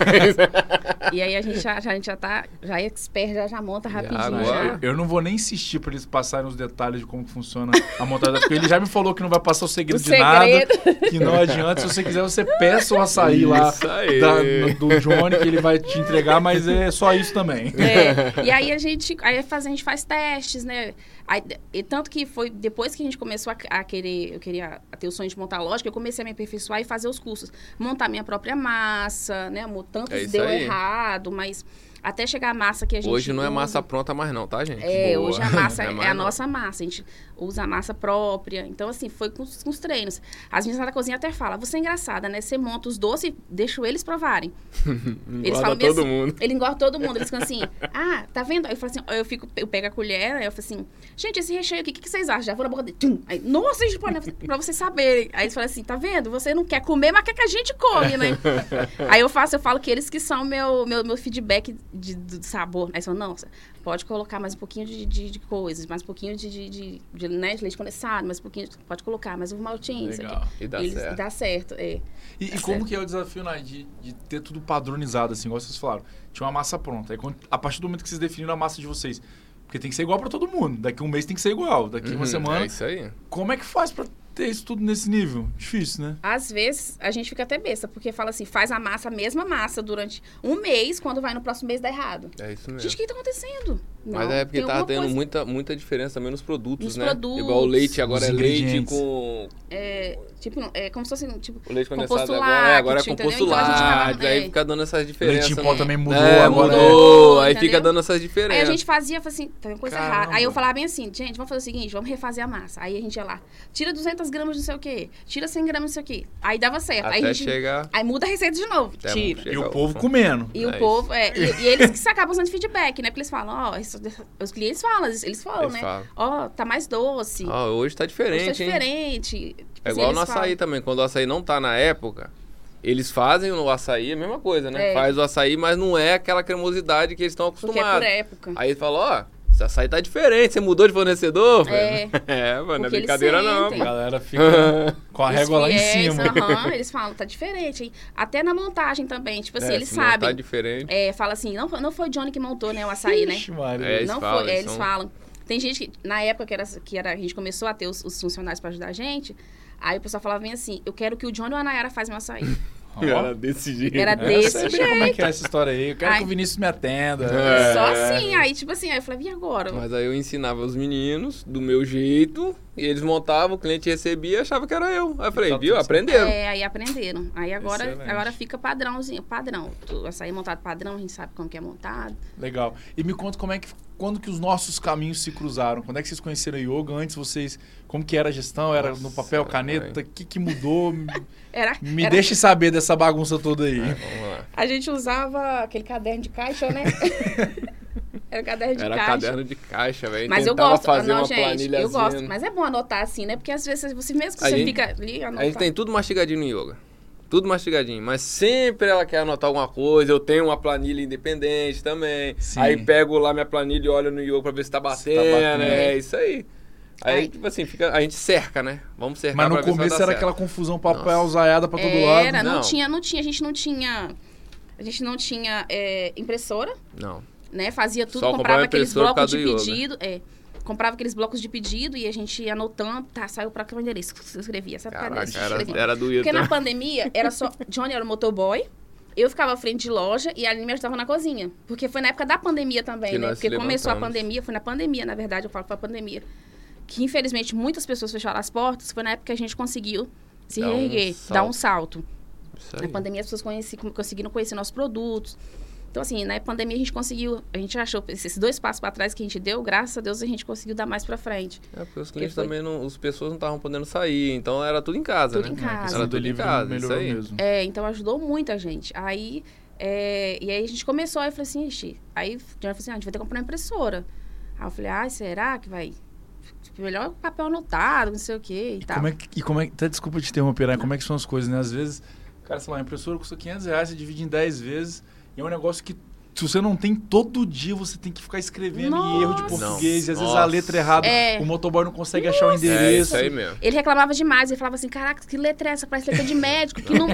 E aí a gente já, já- a gente já tá, já é expert, já, já monta rapidinho. agora- já. Eu não vou nem insistir pra eles passarem os detalhes de como funciona a montagem. Porque ele já me falou que não vai passar o segredo O de nada. segredo. Que não adianta. Se você quiser, você peça o açaí lá da- do Johnny, que ele vai te entregar, mas é só isso também. É, e aí a gente, aí faz, a gente faz testes, né? Aí, e tanto que foi depois que a gente começou a, a querer, eu queria ter o sonho de montar a loja, que eu comecei a me aperfeiçoar e fazer os cursos. Montar minha própria massa, né, amor? Tantos É deu aí. errado, mas até chegar a massa que a gente Hoje não é usa. massa pronta mais não, tá, gente? É, Boa. hoje a massa é, mais a não. nossa massa. A gente usa massa própria. Então, assim, foi com, os- com os treinos. As meninas da cozinha até falam, você é engraçada, né? Você monta os doces e deixa eles provarem. Eles falam todo assim, mundo. Ele engorda todo mundo. Eles ficam assim, ah, tá vendo? Aí eu falo assim, eu fico, eu pego a colher, aí eu falo assim, gente, esse recheio aqui, o que, que vocês acham? Já vou na boca dele. Tchum. Aí, nossa, gente, né? pra vocês saberem. Aí eles falam assim, tá vendo? Você não quer comer, mas quer que a gente come, né? aí eu faço, eu falo que eles que são meu, meu, meu feedback de, do sabor. Aí eles falam, não, pode colocar mais um pouquinho de, de, de coisas, mais um pouquinho de, de, de, de, né, de leite condensado, mais um pouquinho, de- pode colocar mais um maltinho. Legal. E dá Eles- certo. Dá certo, é. E, e como certo. que é o desafio, Nai, de, de ter tudo padronizado, assim, igual vocês falaram? Tinha uma massa pronta. Aí, quando- a partir do momento que vocês definiram a massa de vocês, porque tem que ser igual pra todo mundo. Daqui a um mês tem que ser igual. Daqui a uma Uhum, semana. É isso aí. Como é que faz pra ter isso tudo nesse nível? Difícil, né? Às vezes a gente fica até besta, porque fala assim, faz a massa, a mesma massa, durante um mês, quando vai no próximo mês dá errado. É isso mesmo. Gente, o que tá acontecendo? Mas Não, é porque tá tendo coisa- muita, muita diferença também nos produtos, Nos né? produtos, Igual o leite agora é leite com. É, tipo, é como se fosse, tipo, O leite Composto condensado agora, é, agora é composto? Então lácteo, aí é. fica dando essas diferenças. Leite em pó né? também mudou, É, agora é- mudou, aí Entendeu? fica dando essas diferenças. Aí a gente fazia, assim, tá vendo coisa Caramba. errada. Aí eu falava bem assim, gente, vamos fazer o seguinte, vamos refazer a massa. Aí a gente ia lá, tira 200 gramas de não sei o quê, tira 100 gramas disso aqui. Aí dava certo. aí, Até a gente, chegar. aí muda a receita de novo, Até tira. E o povo comendo. E É o isso. povo, é, e, e eles que acabam usando feedback, né? Porque eles falam, ó, isso- os clientes falam, eles, eles falam, Eles né? falam. Ó, tá mais doce. Ó, hoje tá hoje diferente, tá hein? diferente. Tipo É assim, igual no eles açaí falam. também. Quando o açaí não tá na época, eles fazem o açaí a mesma coisa, né? É. Faz o açaí, mas não é aquela cremosidade que eles estão Porque é por acostumados. época. Aí ele falou, ó, esse açaí tá diferente, você mudou de fornecedor? É. é mano, não é brincadeira não. A galera fica com a Os régua lá em cima. aham, eles falam, tá diferente. hein? Até na montagem também, tipo assim, É, eles se montar sabem. diferente. É, fala assim, não, foi- não foi o Johnny que montou, né, o açaí, né? Maria. É, eles não falam, foi, é, eles eles são- falam. Tem gente que, na época que, era, que era, a gente começou a ter os, os funcionários pra ajudar a gente, aí o pessoal falava bem assim, eu quero que o Johnny ou a Nayara faz meu açaí. Ó, Era desse jeito. Era eu desse sei bem como é que é essa história aí. Eu quero Ai. que o Vinícius me atenda. É. Só assim, aí tipo assim, aí eu falei, e agora? Mas aí eu ensinava os meninos do meu jeito, e eles montavam, o cliente recebia e achava que era eu. Aí eu falei, Tá viu? Aprenderam. É, aí aprenderam. Aí agora, Excelente. agora fica padrãozinho, padrão. Tu- Açaí montado padrão, a gente sabe como que é montado. Legal. E me conta como é que quando que os nossos caminhos se cruzaram? Quando é que vocês conheceram a yoga? Antes vocês como que era a gestão? Era no Nossa, papel, mãe. caneta? O que, que mudou? Era, Me era- deixe saber dessa bagunça toda aí. Vamos lá. A gente usava aquele caderno de caixa, né? Era caderno de Era caixa. caderno de caixa, velho. Mas eu Tentava gosto, fazer não, uma gente, eu gosto. Mas é bom anotar assim, né? Porque às vezes você mesmo que A você gente- fica ali A anotar. gente tem tudo mastigadinho no yoga. Tudo mastigadinho. Mas sempre ela quer anotar alguma coisa. Eu tenho uma planilha independente também. Sim. Aí pego lá minha planilha e olho no yoga pra ver se tá Se batendo. tá batendo. É isso aí. Aí, Aí- tipo assim, fica, a gente cerca, né? Vamos cercar Mas no pra ver se vai começo dar era certo. aquela confusão, papel alzaiada pra todo Era, lado. não, Não. tinha, não tinha, a gente não tinha. A gente não tinha é, impressora, Não. né? Fazia tudo, Só comprava comprava aqueles blocos de pedido. É, comprava aqueles blocos de pedido e a gente ia anotando, tá, saiu pra qual endereço? Você escrevia, Caraca, endereço? era, Escrevia. era doído. Porque na pandemia era só. Johnny era o motoboy. Eu ficava à frente de loja e a Aline me ajudava na cozinha. Porque foi na época da pandemia também, Que né? Porque começou a pandemia, foi na pandemia, na verdade, eu falo que foi a pandemia. Que infelizmente muitas pessoas fecharam as portas, foi na época que a gente conseguiu se Dar um reerguer, dar um salto. Isso aí. Na pandemia as pessoas conheci, conseguiram conhecer nossos produtos. Então, assim, na pandemia a gente conseguiu, a gente achou esses dois passos para trás que a gente deu, graças a Deus a gente conseguiu dar mais para frente. É, porque os clientes foi- também não. As pessoas não estavam podendo sair, então era tudo em casa, Tudo né? em casa. Era tudo em casa, isso melhorou aí. mesmo. É, então ajudou muito a gente. Aí, é, e aí a gente começou, aí eu falei assim, ixi. Aí o falou assim, ah, a gente vai ter que comprar uma impressora. Aí eu falei, ah, será que vai? Tipo, melhor papel anotado, não sei o quê e, E tal. como é que, e como é que- até desculpa te interromper, né? Como é que são as coisas, né? Às vezes, cara, sei lá, a impressora custa 500 reais, você divide em 10 vezes, e é um negócio que se você não tem todo dia, você tem que ficar escrevendo em erro de Nossa. português. E às vezes Nossa. a letra é errada, É. o motoboy não consegue achar o É endereço. isso aí mesmo. Ele reclamava demais, ele falava assim, caraca, que letra é essa? Parece letra de médico, que, não,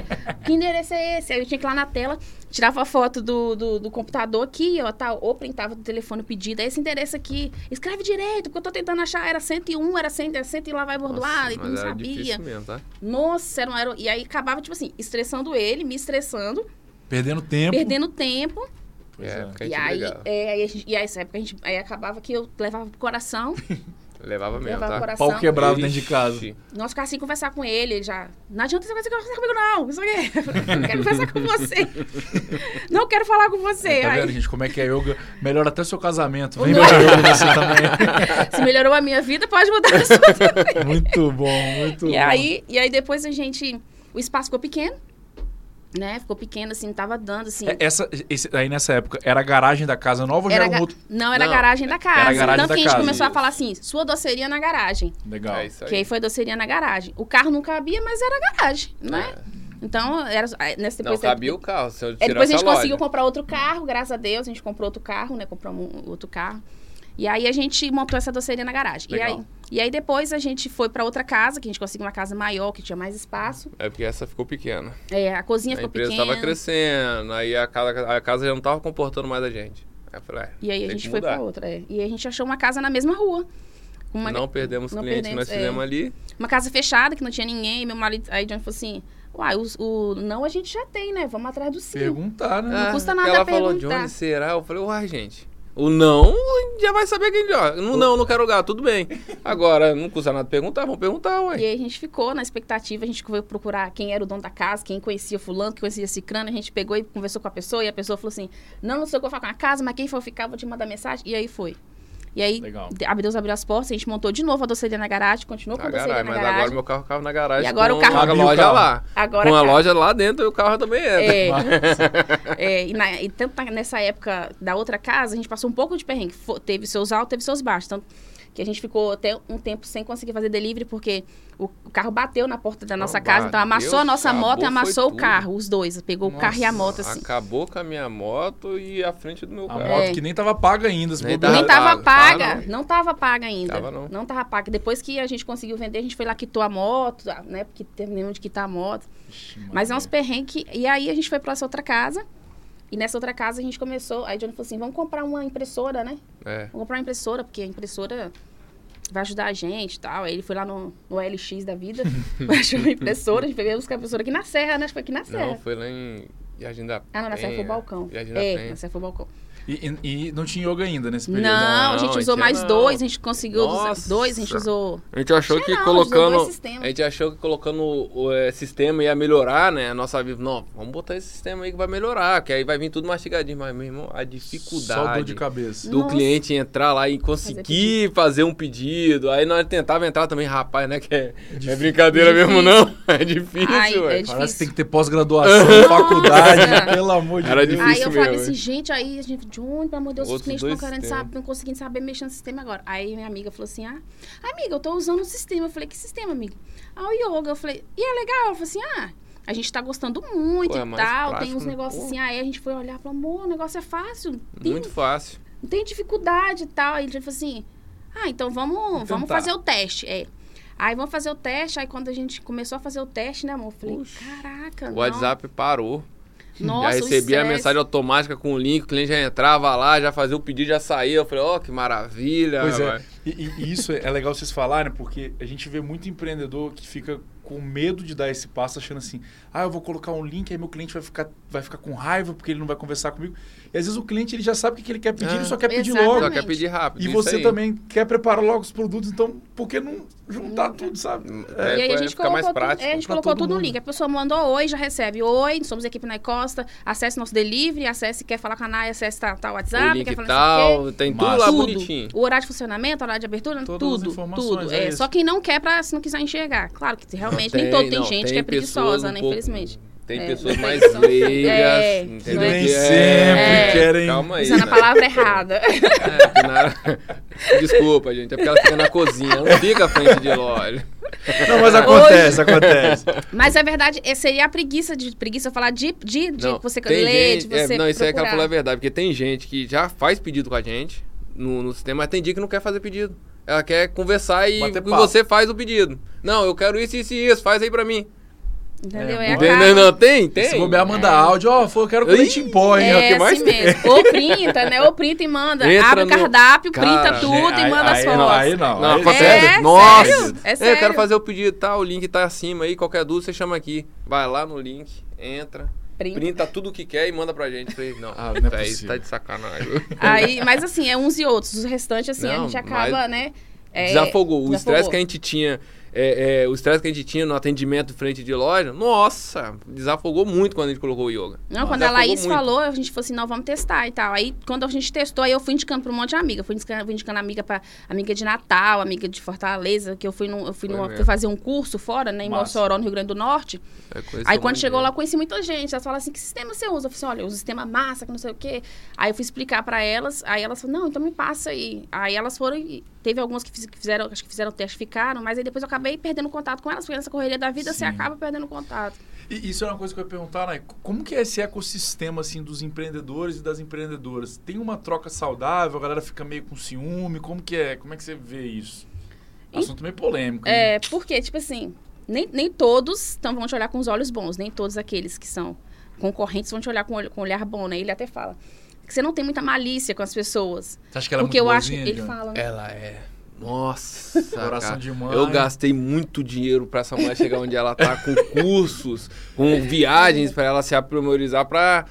que endereço é esse? Aí eu tinha que ir lá na tela, tirava a foto do, do, do computador aqui, ó, tal, ou printava do telefone o pedido, é esse endereço aqui, escreve direito, porque eu tô tentando achar, era 101, era 100, era 100 e lá vai bordoar, e não era sabia. mesmo, tá? Nossa, era, um- era, e aí acabava, tipo assim, estressando ele, me estressando, Perdendo tempo. perdendo tempo, Pois é, é. e aí, é, aí, a gente- e aí, essa época, a gente, aí acabava que eu levava pro coração, Levava mesmo, levava tá? coração. Pau quebrado dentro de casa. Nós ficava assim conversar com ele, ele já. Não adianta você conversar comigo, não. Isso aqui. Não quero conversar com você. Não quero falar com você. Tá Aí, vendo, gente, como é que é yoga? Melhora até seu casamento. Vem yoga você também. se melhorou a minha vida, pode mudar a sua também. Muito bom, muito E bom. aí, e aí depois a gente. O espaço ficou pequeno. Né? Ficou pequeno, assim, não tava dando, assim. É, Essa, esse- aí nessa época, era a garagem da casa nova ou já Era era um outro... Não, era Não, a garagem da casa. era a garagem Tanto da que a gente casa. começou a falar assim: sua doceria na garagem. Legal. É isso aí. Que aí foi doceria na garagem. O carro não cabia, mas era garagem, né? Então, era. Nessa, Não, depois cabia o carro. Se eu É, depois a gente loja. conseguiu comprar outro carro, graças a Deus. A gente comprou outro carro, né? Compramos um- outro carro. E aí a gente montou essa doceria na garagem. E Legal. aí, e aí depois a gente foi pra outra casa, que a gente conseguiu uma casa maior, que tinha mais espaço. É porque essa ficou pequena. É, a cozinha A ficou empresa pequena. tava crescendo, aí a casa, a casa já não tava comportando mais a gente. Aí eu falei, é, E aí a gente foi pra outra. é. E aí a gente achou uma casa na mesma rua. Uma, Não perdemos não clientes que perdemos, nós fizemos é. ali. uma casa fechada, que não tinha ninguém. Meu marido. Aí o Johnny falou assim: Uai, os- o, não a gente já tem, né? Vamos atrás do sim. Perguntar, né? Ah, custa nada Ela falou, perguntar. Johnny, será? Eu falei, uai, gente. O não, já vai saber quem joga. No não, não quero lugar, tudo bem. Agora, não custa nada perguntar, vamos perguntar, ué. E aí a gente ficou na expectativa, a gente foi procurar quem era o dono da casa, quem conhecia fulano, quem conhecia cicrano, a gente pegou e conversou com a pessoa, e a pessoa falou assim, não, não sei o que eu vou falar com a casa, mas quem for ficar, vou te mandar mensagem. E aí foi. E aí, Legal. Deus abriu as portas, a gente montou de novo a doceria na garagem, continuou com Na a doceria garagem, na mas garagem. agora meu carro ficava na garagem. E agora com o carro- a o loja carro. lá. Agora, com a loja lá dentro, o carro também entra. É, é, e, na- e tanto nessa época da outra casa, a gente passou um pouco de perrengue. Teve seus altos, teve seus baixos. Tanto que a gente ficou até um tempo sem conseguir fazer delivery, porque o, o carro bateu na porta da Não, nossa casa. Então amassou a nossa acabou, moto e amassou o tudo. carro, os dois. Pegou o carro e a moto, assim. Acabou com a minha moto e a frente do meu A carro. moto É. que nem tava paga ainda. se Nem bobear. Nem Tava- tava tava- paga, tava não tava paga ainda. Tava não. Não tava paga. Depois que a gente conseguiu vender, a gente foi lá, quitou a moto, né? Porque terminamos de quitar a moto. Ixi, Mas é uns perrengues. que- E aí a gente foi pra essa outra casa. E nessa outra casa a gente começou. Aí Johnny falou assim: vamos comprar uma impressora, né? É. Vamos comprar uma impressora, porque a impressora vai ajudar a gente e tal. Aí ele foi lá no, no LX da vida, achou uma impressora, a gente veio buscar a impressora aqui na Serra, né? Acho que foi aqui na Serra. Não, foi lá em Jardim da Ah, não, na Serra foi o Penha. balcão. Jardim da É, Penha. na Serra foi o balcão. E, e- e não tinha yoga ainda nesse período? Não, a Não, gente a usou gente mais não. dois, a gente conseguiu usar Nossa. dois, a gente usou. A gente achou que não, usou colocando. A gente achou que colocando o, o, é, sistema ia melhorar, né? A nossa vida. Não, vamos botar esse sistema aí que vai melhorar, que aí vai vir tudo mastigadinho. Mas, meu irmão, a dificuldade Só dor de cabeça. do Nossa. cliente entrar lá e conseguir fazer, um pedido. Aí nós tentava entrar também, rapaz, né? Que é, é brincadeira Difícil. mesmo, não. É difícil, Ai, é difícil. Parece que tem que ter pós-graduação, faculdade, Nossa. pelo amor de Era Deus. difícil. Aí eu mesmo, falei assim, gente, aí a gente, John, pelo amor de Deus, os Outros clientes não querendo sistemas. saber, não conseguindo saber mexer no sistema agora. Aí minha amiga falou assim, ah, amiga, eu tô usando o sistema. Eu falei, que sistema, amiga? Ah, o yoga. Eu falei, e é legal? Ela falou assim, ah, a gente tá gostando muito Pô, é e tal, tem prático, uns né? negócios Pô. assim. Aí a gente foi olhar e falou, amor, o negócio é fácil, tem, Muito fácil. não tem dificuldade e tal. Aí a gente falou assim, ah, então vamos, vamos fazer o teste. É. Aí vamos fazer o teste. Aí quando a gente começou a fazer o teste, né, amor? Eu falei, Puxa. caraca, O não. WhatsApp parou. Nossa, já recebia a mensagem automática com o link, o cliente já entrava lá, já fazia o pedido, já saía. Eu falei, ó, que maravilha. Pois é. E, e- e isso é legal vocês falarem, porque a gente vê muito empreendedor que fica com medo de dar esse passo, achando assim, ah, eu vou colocar um link, aí meu cliente vai ficar, vai ficar com raiva porque ele não vai conversar comigo. E às vezes o cliente ele já sabe o que ele quer pedir, Ah, ele só quer pedir exatamente. logo. Só quer pedir rápido. E você aí. também quer preparar logo os produtos, então por que não juntar tudo, sabe? É, e aí a gente fica colocou, mais tudo, prático é, a gente colocou tudo no link. A pessoa mandou oi, já recebe oi, somos equipe na Costa, acesse nosso delivery, acesse, quer falar com a Nai, acesse tal, tal WhatsApp, o quer falar tal, tem tudo lá Tudo. bonitinho. O horário de funcionamento, horário de abertura, Todas as tudo, informações, tudo. é É, só quem não quer pra, se não quiser enxergar. Claro que realmente nem Tem, todo tem não, gente tem que é preguiçosa, um né, pouco- infelizmente. Tem É, pessoas mais leigas, É, entendeu? é- Nem Que sempre É. querem. Calma aí, Usando a né? palavra errada. É, na- Desculpa, gente, é porque ela fica na cozinha, ela não fica à frente de loja. Não, mas acontece, acontece. Mas é verdade, essa seria a preguiça de preguiça falar de, de, de Não, você ler, de gente- é, você não, isso aí que ela procurar. falou é verdade, porque tem gente que já faz pedido com a gente no, no sistema, mas tem dia que não quer fazer pedido. Ela quer conversar e, e você faz o pedido. Não, eu quero isso, isso e isso, faz aí pra mim. Entendeu? É, entendeu? acaba- Entendeu? Não, tem, tem. Se bobear, manda áudio, ó, eu quero leite em pó, hein? é o É que mais assim tem. mesmo. Ou printa, né? Ou printa e manda. Entra Abre o no- cardápio, Cara, printa tudo Aí- e manda as aí fotos. não, aí não. Não, aí-. É, Nossa! sério? É eu sério. quero fazer o pedido, tá? O link tá acima aí, qualquer dúvida você chama aqui. Vai lá no link, entra, Printa. printa tudo o que quer e manda pra gente. Não, Ah, não é possível. tá de sacanagem. Aí, mas assim, é uns e outros. O restante, assim, a Não, gente acaba, né? é, Desafogou. O estresse que a gente tinha. É, é, o estresse que a gente tinha no atendimento frente de loja, nossa, desafogou muito quando a gente colocou o yoga. Não, quando a Laís muito. falou, a gente falou assim, não, vamos testar e tal. Aí, quando a gente testou, aí eu fui indicando pra um monte de amiga. Fui indicando, fui indicando amiga pra amiga de Natal, amiga de Fortaleza, que eu fui, num, eu fui, fui fazer um curso fora, né, em Massa. Mossoró, no Rio Grande do Norte. É, Aí quando chegou lá, eu conheci muita gente. Elas falaram assim, que sistema você usa? Eu falei assim, olha, o sistema massa, que não sei o quê. Aí eu fui explicar pra elas, aí elas falaram, não, então me passa aí. Aí elas foram e teve algumas que fiz- que fizeram, acho que fizeram o teste, ficaram, mas aí depois eu acabei perdendo contato com elas, porque nessa correria da vida você Sim. acaba perdendo contato. E isso é uma coisa que eu ia perguntar, né? Como que é esse ecossistema, assim, dos empreendedores e das empreendedoras? Tem uma troca saudável? A galera fica meio com ciúme? Como que é? Como é que você vê isso? Assunto meio polêmico. hein? É, porque, tipo assim, nem, nem todos então, vão te olhar com os olhos bons, nem todos aqueles que são concorrentes vão te olhar com, olho- com olhar bom, né? Ele até fala que você não tem muita malícia com as pessoas. Você acha que ela é porque muito eu acho que boazinha, ele John? fala, né? Ela é. Nossa, Coração cara. de mãe. Eu gastei muito dinheiro pra essa mulher chegar onde ela tá, com cursos, com viagens pra ela se aprimorizar pra.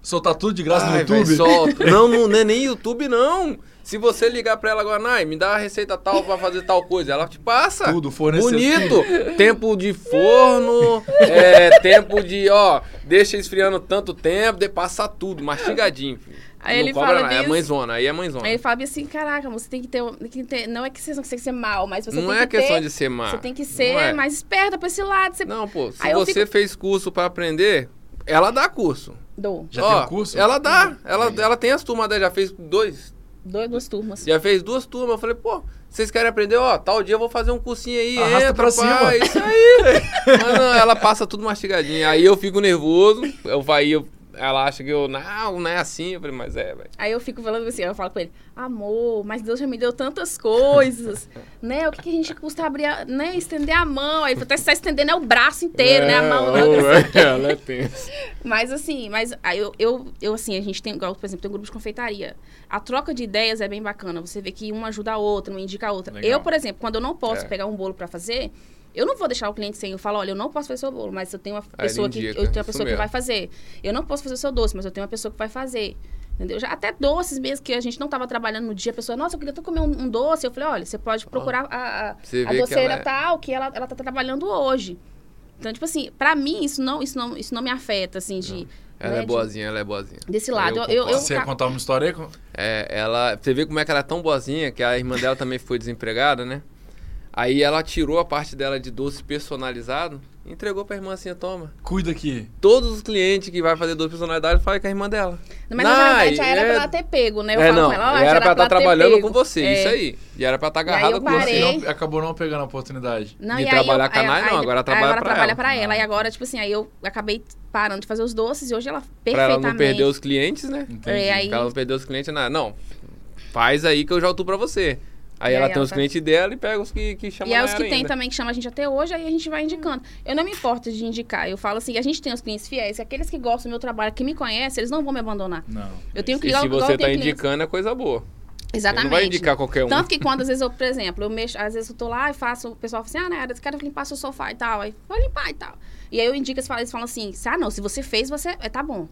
Soltar tudo de graça no Ai, YouTube? véi, solta. Não, não, não é nem YouTube, não. Se você ligar pra ela agora, Nai, me dá a receita tal pra fazer tal coisa, ela te passa. Tudo, fornecer Bonito. Tempo de forno, é, tempo de, ó, deixa esfriando tanto tempo, de passa tudo, mastigadinho. filho. Aí não ele cobra fala nada, é disso. mãezona, aí é mãezona. Aí ele fala assim, caraca, você tem que ter, tem que ter não é que você não tem que ser mal, mas você não tem é que questão ter, de ser má. você tem que ser é. mais esperta pra esse lado, você Não, pô, se Aí você fico- fez curso pra aprender, ela dá curso. dou Já Ó, tem um curso? Ela dá. Ela, ela tem as turmas dela, já fez dois. Dois, duas turmas. Já fez duas turmas. Eu falei, pô, vocês querem aprender? Ó, tal dia eu vou fazer um cursinho aí. Arrasta entra, pra pá, cima. é Isso aí, velho. Mas não, ela passa tudo mastigadinho. Aí eu fico nervoso. Eu vai, eu, ela acha que eu, não, não é assim. Eu falei, mas é, velho. Aí eu fico falando assim, eu falo com ele, amor, mas Deus já me deu tantas coisas, né? O que, que a gente custa abrir, a- né? Estender a mão. Aí até se tá estendendo é o braço inteiro, né? A mão. É, não. ô, velho, ela é tensa. Mas assim, mas aí eu, eu, eu, assim, a gente tem, igual, por exemplo, tem um grupo de confeitaria. A troca de ideias é bem bacana. Você vê que uma ajuda a outra, uma indica a outra. Legal. Eu, por exemplo, quando eu não posso É. pegar um bolo pra fazer, eu não vou deixar o cliente sem. Eu falo, olha, eu não posso fazer seu bolo, mas eu tenho uma Aí pessoa que indica, eu tenho uma pessoa que vai fazer. Eu não posso fazer o seu doce, mas eu tenho uma pessoa que vai fazer. Entendeu? Já até doces mesmo que a gente não estava trabalhando no dia, a pessoa, nossa, eu queria tanto comer um, um doce. Eu falei, olha, você pode procurar a, a, Você a que doceira ela é- tal, que ela, ela tá trabalhando hoje. Então, tipo assim, pra mim, isso não, isso não, isso não me afeta, assim, de. Ela né, é de- boazinha, ela é boazinha. Desse Aí lado. Eu, eu, concordo. Você ia contar uma história aí? É, ela. Você vê como é que ela é tão boazinha que a irmã dela também foi desempregada, né? Aí ela tirou a parte dela de doce personalizado e entregou pra irmã assim, toma. Cuida aqui. Todos os clientes que vai fazer doce personalizado fazem com a irmã dela. Mas na verdade já era é- pra ela ter pego, né? Eu é, falo não, com ela, ó, era já pra estar ter trabalhando com você, É. isso aí. E era pra estar aí agarrada com você. Não, acabou não pegando a oportunidade. Não, De e trabalhar eu- com a Nai, não, agora trabalha agora pra trabalha ela. pra ela. Ah. E agora, tipo assim, aí eu acabei parando de fazer os doces e hoje ela Pra perfeitamente... ela não perder os clientes, né? Entendi. É, aí- Pra ela não perder os clientes, nada. Não, faz aí que eu já atuo pra você. Aí E ela aí tem ela os tá- clientes dela e pega os que, que chamam E aí os que tem ainda. também, que chama a gente até hoje, aí a gente vai indicando. Eu não me importo de indicar. Eu falo assim, a gente tem os clientes fiéis. Aqueles que gostam do meu trabalho, que me conhecem, eles não vão me abandonar. Não. Eu tenho que E se você tá clientes- indicando, é coisa boa. Você Exatamente. não vai indicar qualquer um. Tanto que quando, às vezes, eu, por exemplo, eu mexo, às vezes eu tô lá e faço, o pessoal fala assim, ah, né, eu quero limpar seu sofá e tal. Aí, vou limpar e tal. E aí eu indico, eles falam, eles falam assim, ah, não, se você fez, você, é, tá bom.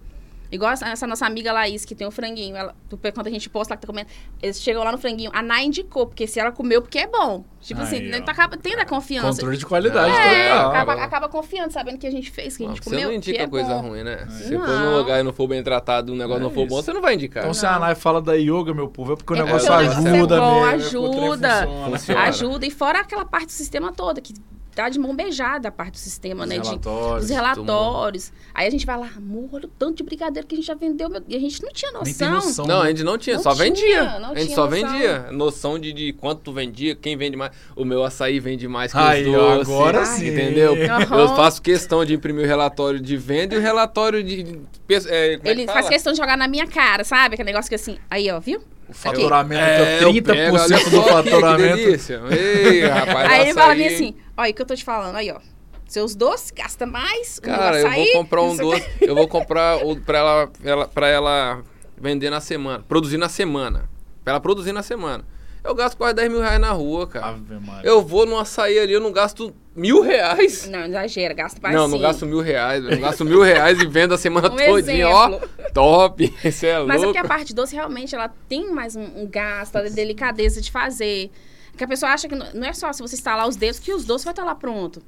Igual essa, nossa amiga Laís, que tem o franguinho, ela, quando a gente posta lá que tá comendo, eles chegam lá no franguinho, a Nai indicou, porque se ela comeu, porque é bom. Tipo Aí, assim, ó. tu acaba tendo a confiança. Controle de qualidade É, total. acaba, acaba confiando, sabendo que a gente fez, que a Não, gente você comeu. não que indica é coisa bom. ruim, né? Se Não. você for num lugar e não for bem tratado, o negócio É não for bom, isso. você não vai indicar. Então, se a Nai fala da yoga, meu povo, é porque o É negócio o ajuda é bom, mesmo. é ajuda. Funciona. Ajuda, e fora aquela parte do sistema toda, que dá de mão beijada a parte do sistema, Os né? De, relatórios. os relatórios. Aí a gente vai lá, amor, olha o tanto de brigadeiro que a gente já vendeu. meu- E a gente não tinha noção. Nem tem noção. Não, a né? gente não tinha, Não só tinha, vendia. não a gente só noção. vendia. Noção de, de quanto tu vendia, quem vende mais. O meu açaí vende mais que Aí, os doces. agora sim. Entendeu? Aham. Eu faço questão de imprimir o relatório de venda e o relatório de. de é, como é Ele faz questão de jogar na minha cara, sabe? Aquele negócio que assim, aí, ó, viu? O faturamento É, é, eu 30% pego, olha do faturamento. Que delícia. Ei, rapaz, aí ele fala assim, ó, aí que eu tô te falando, aí, ó. Seus doces gasta mais, o Cara, eu vou comprar um o doce. Eu vou comprar o, pra, ela, ela, pra ela vender na semana. Produzir na semana. Pra ela produzir na semana. Eu gasto quase 10 mil reais na rua, cara. Ave Maria. Eu vou num açaí ali, eu não gasto mil reais. Não, exagera, gasta mais não, sim. não gasto mil reais. Eu não gasto mil reais e vendo a semana Um todinha, ó. Top. Isso é Mas é louco. porque a parte doce realmente ela tem mais um, um gasto, a delicadeza de fazer. Porque a pessoa acha que não não é só se você instalar os dedos que os doces vai estar lá pronto.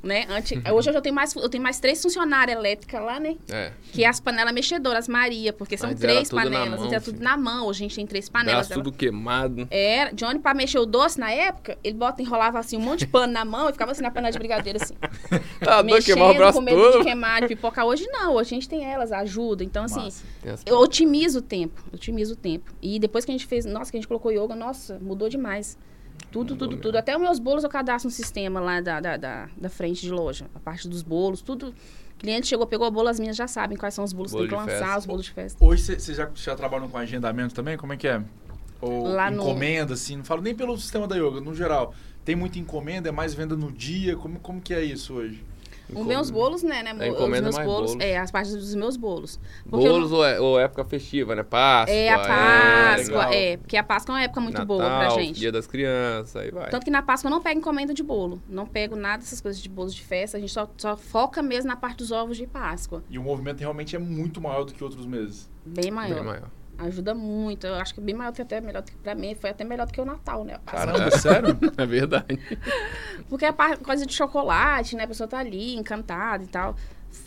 Né? Antes, Uhum. Hoje eu já tenho mais, eu tenho mais três funcionárias elétricas lá, né? É. Que é as panelas mexedoras Maria, porque são Mas era três panelas. mão, então é tudo na mão. Hoje a gente tem três panelas. Braço tudo queimado. Era, Johnny, pra mexer o doce na época, ele bota, enrolava assim um monte de pano na mão e ficava assim na panela de brigadeiro, assim. Tá mexendo, queimar o braço com medo todo. de queimar, de pipocar. Hoje não, hoje a gente tem elas, ajuda. Então, assim, eu otimizo o tempo, otimizo o tempo. E depois que a gente fez, nossa, que a gente colocou yoga, nossa, mudou demais. Tudo, tudo, tudo. Até os meus bolos eu cadastro no sistema lá da, da, da, da frente de loja. A parte dos bolos, tudo. O cliente chegou, pegou o bolo, as minhas já sabem quais são os bolos que Bolo tem que de lançar, festa. os bolos de festa. Hoje vocês já, já trabalham com agendamento também? Como é que é? Ou Lá no- encomenda, assim? Não falo nem pelo sistema da yoga, no geral. Tem muita encomenda, é mais venda no dia? Como, como que é isso hoje? Os meus bolos, né, né? É, os encomenda meus bolos, bolos. É, as partes dos meus bolos. Porque eu Bolos ou, é, ou época festiva, né? Páscoa. É a Páscoa, legal. é, porque a Páscoa é uma época muito Natal, boa pra gente. Dia das crianças, aí vai. Tanto que na Páscoa eu não pego encomenda de bolo. Não pego nada dessas coisas de bolos de festa. A gente só, só foca mesmo na parte dos ovos de Páscoa. E o movimento realmente é muito maior do que outros meses. Bem maior. Bem maior. Ajuda muito. Eu acho que é bem maior, que até melhor do que pra mim. Foi até melhor do que o Natal, né? Caramba, sério? É verdade. Porque a coisa de chocolate, né? A pessoa tá ali, encantada e tal.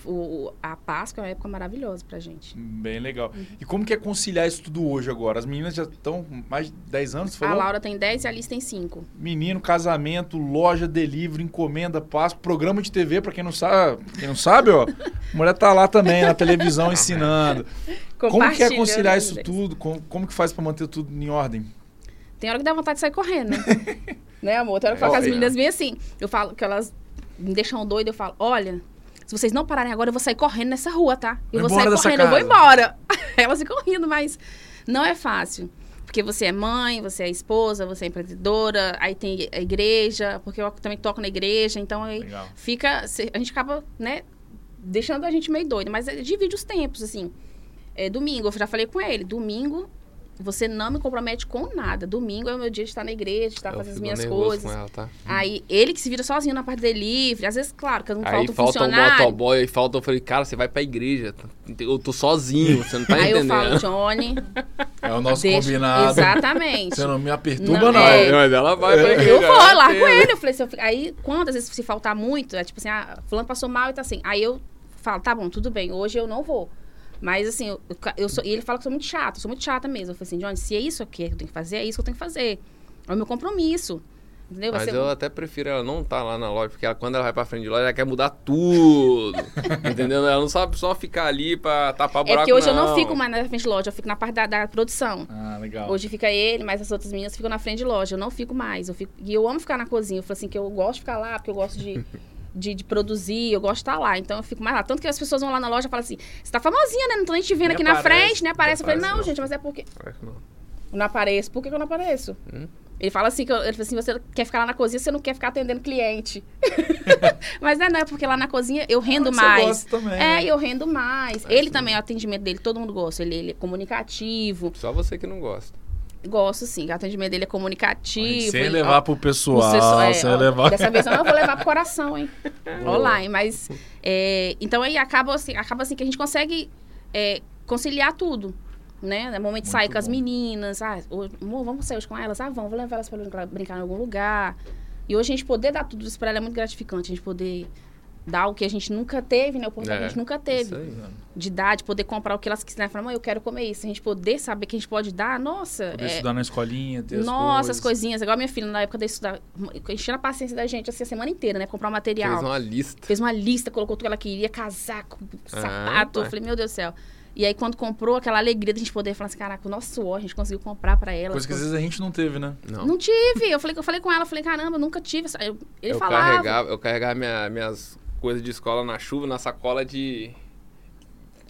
O, a Páscoa é uma época maravilhosa pra gente. Bem legal. E como que é conciliar isso tudo hoje agora? As meninas já estão mais de 10 anos, você A falou? Laura tem 10 e a Alice tem 5. Menino, casamento, loja, delivery, encomenda, passo, programa de TV, pra quem não sabe, quem não sabe, ó. A mulher tá lá também na televisão ensinando. Como que é conciliar isso tudo? Como, como que faz pra manter tudo em ordem? Tem hora que dá vontade de sair correndo, né? amor? Tem hora que eu falo É, com as meninas bem assim. Eu falo que elas me deixam doida. Eu falo, olha, se vocês não pararem agora, eu vou sair correndo nessa rua, tá? Eu vou sair correndo, eu vou casa. embora. Elas ficam rindo, mas não é fácil. Porque você é mãe, você é esposa, você é empreendedora, aí tem a igreja, porque eu também toco na igreja, então aí Legal. fica. A gente acaba, né, deixando a gente meio doida, mas é, divide os tempos, assim. É, domingo, eu já falei com ele, domingo você não me compromete com nada. Domingo é o meu dia de estar na igreja, de estar Eu fazendo as minhas coisas. com ela, tá? Aí ele que se vira sozinho na parte delivery. Às vezes, claro, que não Aí falta um falta um funcionário. motoboy, aí falta, eu falei, cara, você vai pra igreja. Eu tô sozinho, você não tá Aí eu entendendo. falo, Johnny, É o nosso deixa. combinado. Você Você não me perturba, Não, não. é. Mas ela vai pra igreja. Eu vou, largo tem- ele. Eu falei, se eu aí quando às vezes se faltar muito, é tipo assim, ah, fulano passou mal e tá assim. Aí eu falo, tá bom, tudo bem, hoje eu não vou. Mas assim, eu, eu sou, e ele fala que eu sou muito chata, eu sou muito chata mesmo. Eu falei assim, Johnny, se é isso aqui que eu tenho que fazer, é isso que eu tenho que fazer. É o meu compromisso. Entendeu? Mas ser- eu até prefiro ela não estar lá na loja, porque ela, quando ela vai pra frente de loja, ela quer mudar tudo. entendeu? Ela não sabe só ficar ali pra tapar É buraco, porque hoje eu não fico mais na frente de loja, eu fico na parte da, da produção. Ah, legal. Hoje fica ele, mas as outras meninas ficam na frente de loja. Eu não fico mais. Eu fico, e eu amo ficar na cozinha. Eu falo assim, que eu gosto de ficar lá, porque eu gosto de, de, de produzir, eu gosto de estar lá. Então eu fico mais lá. Tanto que as pessoas vão lá na loja e falam assim, você tá famosinha, né? Não tô nem te vendo Nem aqui na aparece. frente, né? Aparece. Eu falei, não, não. gente, mas é porque não. eu não apareço. Por que que eu não apareço? Hum? Ele fala assim, que eu, ele fala assim, você quer ficar lá na cozinha, você não quer ficar atendendo cliente. mas não é, não, é porque lá na cozinha eu rendo Ah, você mais. gosta também, é, né? eu rendo mais. ele também, o atendimento dele, todo mundo gosta. Ele, ele é comunicativo. Só você que não gosta. Gosto, sim. O atendimento dele é comunicativo. Sem ele- levar pro ó, pessoal, você só- é, sem ó, levar... Dessa vez eu não vou levar pro coração, hein? Hein? Mas. é, então aí acaba assim, acaba assim que a gente consegue é, conciliar tudo. Né? No momento de sair com as meninas. Ah, hoje- amor, vamos sair hoje com elas? Ah, vamos, vou levar elas pra brincar em algum lugar. E hoje a gente poder dar tudo isso pra ela é muito gratificante. A gente poder dar o que a gente nunca teve, né? O oportunidade que a É, gente nunca Isso teve. aí. De dar, de poder comprar o que elas quiserem. Falar, mãe, eu quero comer isso. A gente poder saber que a gente pode dar, nossa. Poder é- estudar na escolinha, ter as nossa, coisas. as coisinhas. Igual a minha filha, na época de estudar, enchendo a paciência da gente, assim, a semana inteira, né? Comprar o material. Fez uma lista. Fez uma lista, colocou tudo que ela queria, casaco, sapato. eu pai. falei, meu Deus do céu. E aí, quando comprou, aquela alegria de a gente poder falar assim, caraca, o nosso suor, a gente conseguiu comprar pra ela. Coisa que às vezes a gente não teve, né? Não. Não tive. Eu falei, eu falei com ela, eu falei, caramba, eu nunca tive. eu- Ele eu falava. carregava, eu carregava minha- minhas coisas de escola na chuva, na sacola de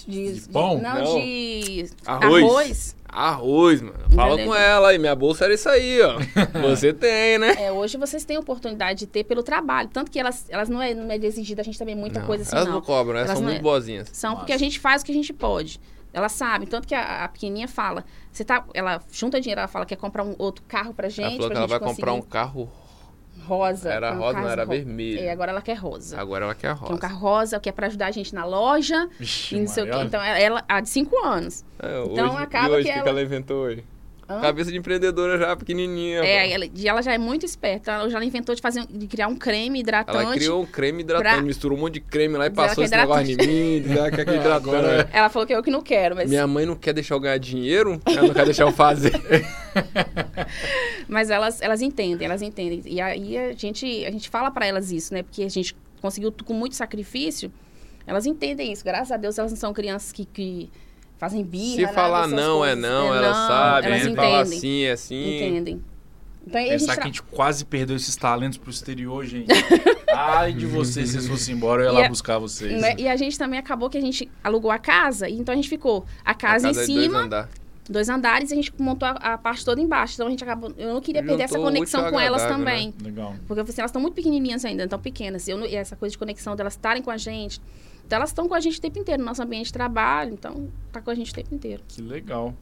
De, De pão? Não, Não. de Arroz. arroz. arroz, mano. Fala Entendeu? com ela aí, minha bolsa era isso aí, ó. Você tem, né? É, hoje vocês têm a oportunidade de ter pelo trabalho. Tanto que elas, elas não, é, não é de exigir da gente também muita Não, coisa assim, elas não. não, cobram, elas, Elas são não muito é- boazinhas. São porque Massa. a gente faz o que a gente pode. Elas sabem, tanto que a, a pequenininha fala, você tá, ela junta dinheiro, ela fala que quer comprar um outro carro pra gente, ela falou pra que ela gente vai comprar um conseguir carro. Rosa. Era um rosa, não era ro- vermelho. É, agora ela quer rosa. Agora ela quer Quer um rosa. carro rosa, que é pra ajudar a gente na loja, Vixe, e não sei o quê. Então, ela, a de 5 anos. É, Então, hoje, acaba e hoje, que o que, ela- que ela inventou hoje? Hã? Cabeça de empreendedora já pequenininha. É, ela, e ela já é muito esperta. Ela já inventou de, fazer, de criar um creme hidratante. Ela criou um creme hidratante, pra- misturou um monte de creme lá e passou que é esse negócio em mim, que é que hidratante. Agora Ela falou que eu que não quero, mas, Minha mãe não quer deixar eu ganhar dinheiro, ela não quer deixar eu fazer. mas elas, elas entendem, elas entendem. E aí a gente, a gente fala pra elas isso, né? Porque a gente conseguiu com muito sacrifício. Elas entendem isso. Graças a Deus elas não são crianças que, que fazem birra. Se nada falar dessas não é coisas. não, ela sabe. Elas Se entendem. falar sim é sim. Entendem. Então aí a gente Pensar que a gente quase perdeu esses talentos pro exterior, gente. Ai de vocês, se vocês fossem embora, eu ia E lá a- buscar vocês. né? E a gente também acabou que a gente alugou a casa, e então a gente ficou a casa, A em casa dois cima. Dois andares, e a gente montou a, a parte toda embaixo. Então a gente acabou. Eu não queria perder essa conexão com elas agradável, né? também. Legal. Porque eu falei assim, elas estão muito pequenininhas ainda, tão pequenas. Eu não- e essa coisa de conexão delas estarem com a gente. Então elas estão com a gente o tempo inteiro no nosso ambiente de trabalho, então tá com a gente o tempo inteiro. Que legal.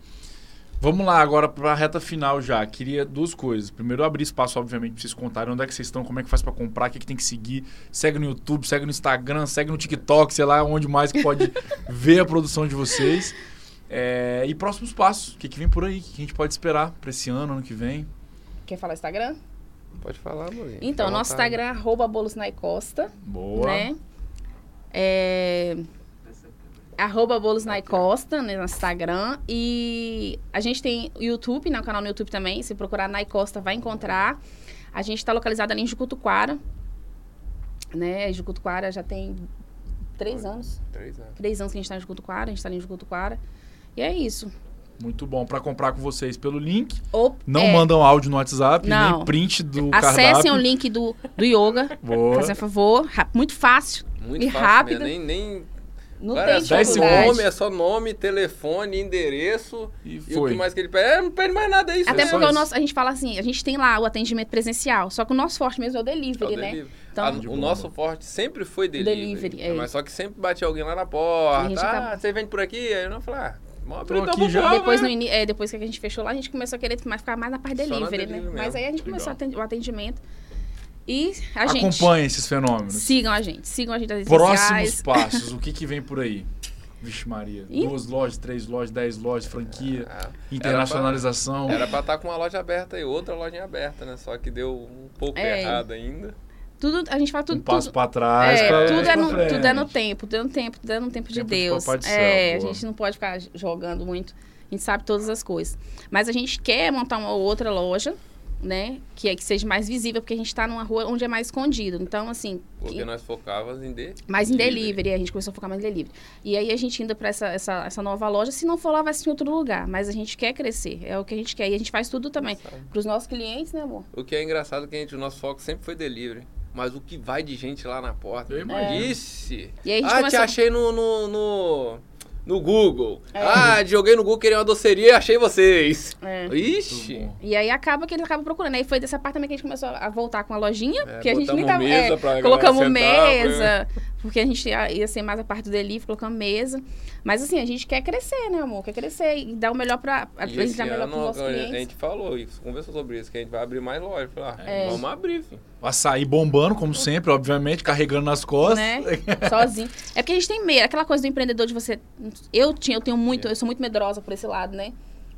Vamos lá agora para a reta final já. Queria duas coisas. Primeiro, abrir espaço, obviamente, para vocês contarem onde é que vocês estão, como é que faz para comprar, o que, é que tem que seguir. Segue no YouTube, segue no Instagram, segue no TikTok, sei lá, onde mais que pode ver a produção de vocês. É, e próximos passos. O que, que vem por aí? O que que a gente pode esperar para esse ano, ano que vem? Quer falar Instagram? Pode falar, amorzinho. Então, nosso vontade. Instagram é arroba bolos na Costa, Boa. né? É... Arroba Bolos na Costa, né, no Instagram. E a gente tem o YouTube, né? O canal no YouTube também. Se procurar Nai Costa, vai encontrar. A gente está localizado ali em Jucutuquara. Né? Jucutuquara já tem três anos. Três anos. Três anos que a gente está em Jucutuquara. A gente está ali em Jucutuquara. E é isso. Muito bom. Para comprar com vocês pelo link. Ou, Não é, mandam áudio no WhatsApp, Não. nem print do Acessem cardápio. o link do, do yoga. Boa. Fazem favor. Muito fácil. Muito E fácil rápido. mesmo. Nem, nem... Não Cara, é tem dificuldade. nome, é só nome, telefone, endereço. E E o foi. que mais que ele pede? É, não pede mais nada, é isso. Até é porque o isso. nosso, a gente fala assim, a gente tem lá o atendimento presencial, só que o nosso forte mesmo é o delivery, o né? delivery. Então- Ah, De o nosso forte sempre foi delivery. Delivery, é. Mas só que sempre bate alguém lá na A porta. Ah, acaba- você vende por aqui? Aí eu não falo, ah, vamos abrir Tô então aqui já. Depois, né? no, ini- é, depois que a gente fechou lá, a gente começou a querer mais, ficar mais na parte delivery, né? delivery Mas mesmo. aí a gente começou Legal. atendi- o atendimento. E a gente. Acompanhem esses fenômenos. Sigam a gente. Sigam a gente Próximos sociais. passos, o que, que vem por aí? Vixe Maria. Ih. Duas lojas, três lojas, dez lojas, franquia, Ah, internacionalização. Era pra estar com uma loja aberta e outra lojinha aberta, né? Só que deu um pouco É. errado ainda. Tudo, a gente faz tudo. um passo pra trás. é, pra- tudo, é no, tudo é no tempo, tudo é no tempo, tudo é no tempo de Tempo de Deus. Céu, é, a gente não pode ficar jogando muito. A gente sabe todas as coisas. Mas a gente quer montar uma outra loja, né? Que, é, que seja mais visível, porque a gente tá numa rua onde é mais escondido. Então, assim, Porque que- nós focávamos em D. mais em delivery. A gente começou a focar mais em delivery. E aí a gente indo pra essa, essa, essa nova loja, se não for lá, vai ser em outro lugar. Mas a gente quer crescer. É o que a gente quer. E a gente faz tudo também. Sabe? Pros nossos clientes, né, amor? O que é engraçado é que a gente, o nosso foco sempre foi delivery. Mas o que vai de gente lá na porta? Eu imagino. Ixi! E aí a gente ah, te começou- achei no, no, no, no Google. É. Ah, joguei no Google, queria uma doceria e achei vocês. É. Ixi! E aí acaba que eles acabam procurando. Aí foi dessa parte também que a gente começou a voltar com a lojinha, É, porque a gente nem tava. mesa é, pra galera colocamos sentar, mesa, porque a gente ia, ia ser mais a parte do delivery, colocamos mesa. Mas assim, a gente quer crescer, né, amor? Quer crescer e dar o melhor pra. A gente esse dar o melhor ano pros nossos a gente falou isso, conversou sobre isso, que a gente vai abrir mais lojas. Falei, ah, É. vamos abrir, filho. Açaí bombando, como sempre, obviamente, carregando nas costas. Né? Sozinho. É porque a gente tem medo, aquela coisa do empreendedor de você. Eu tinha, eu tenho muito, eu sou muito medrosa por esse lado, né?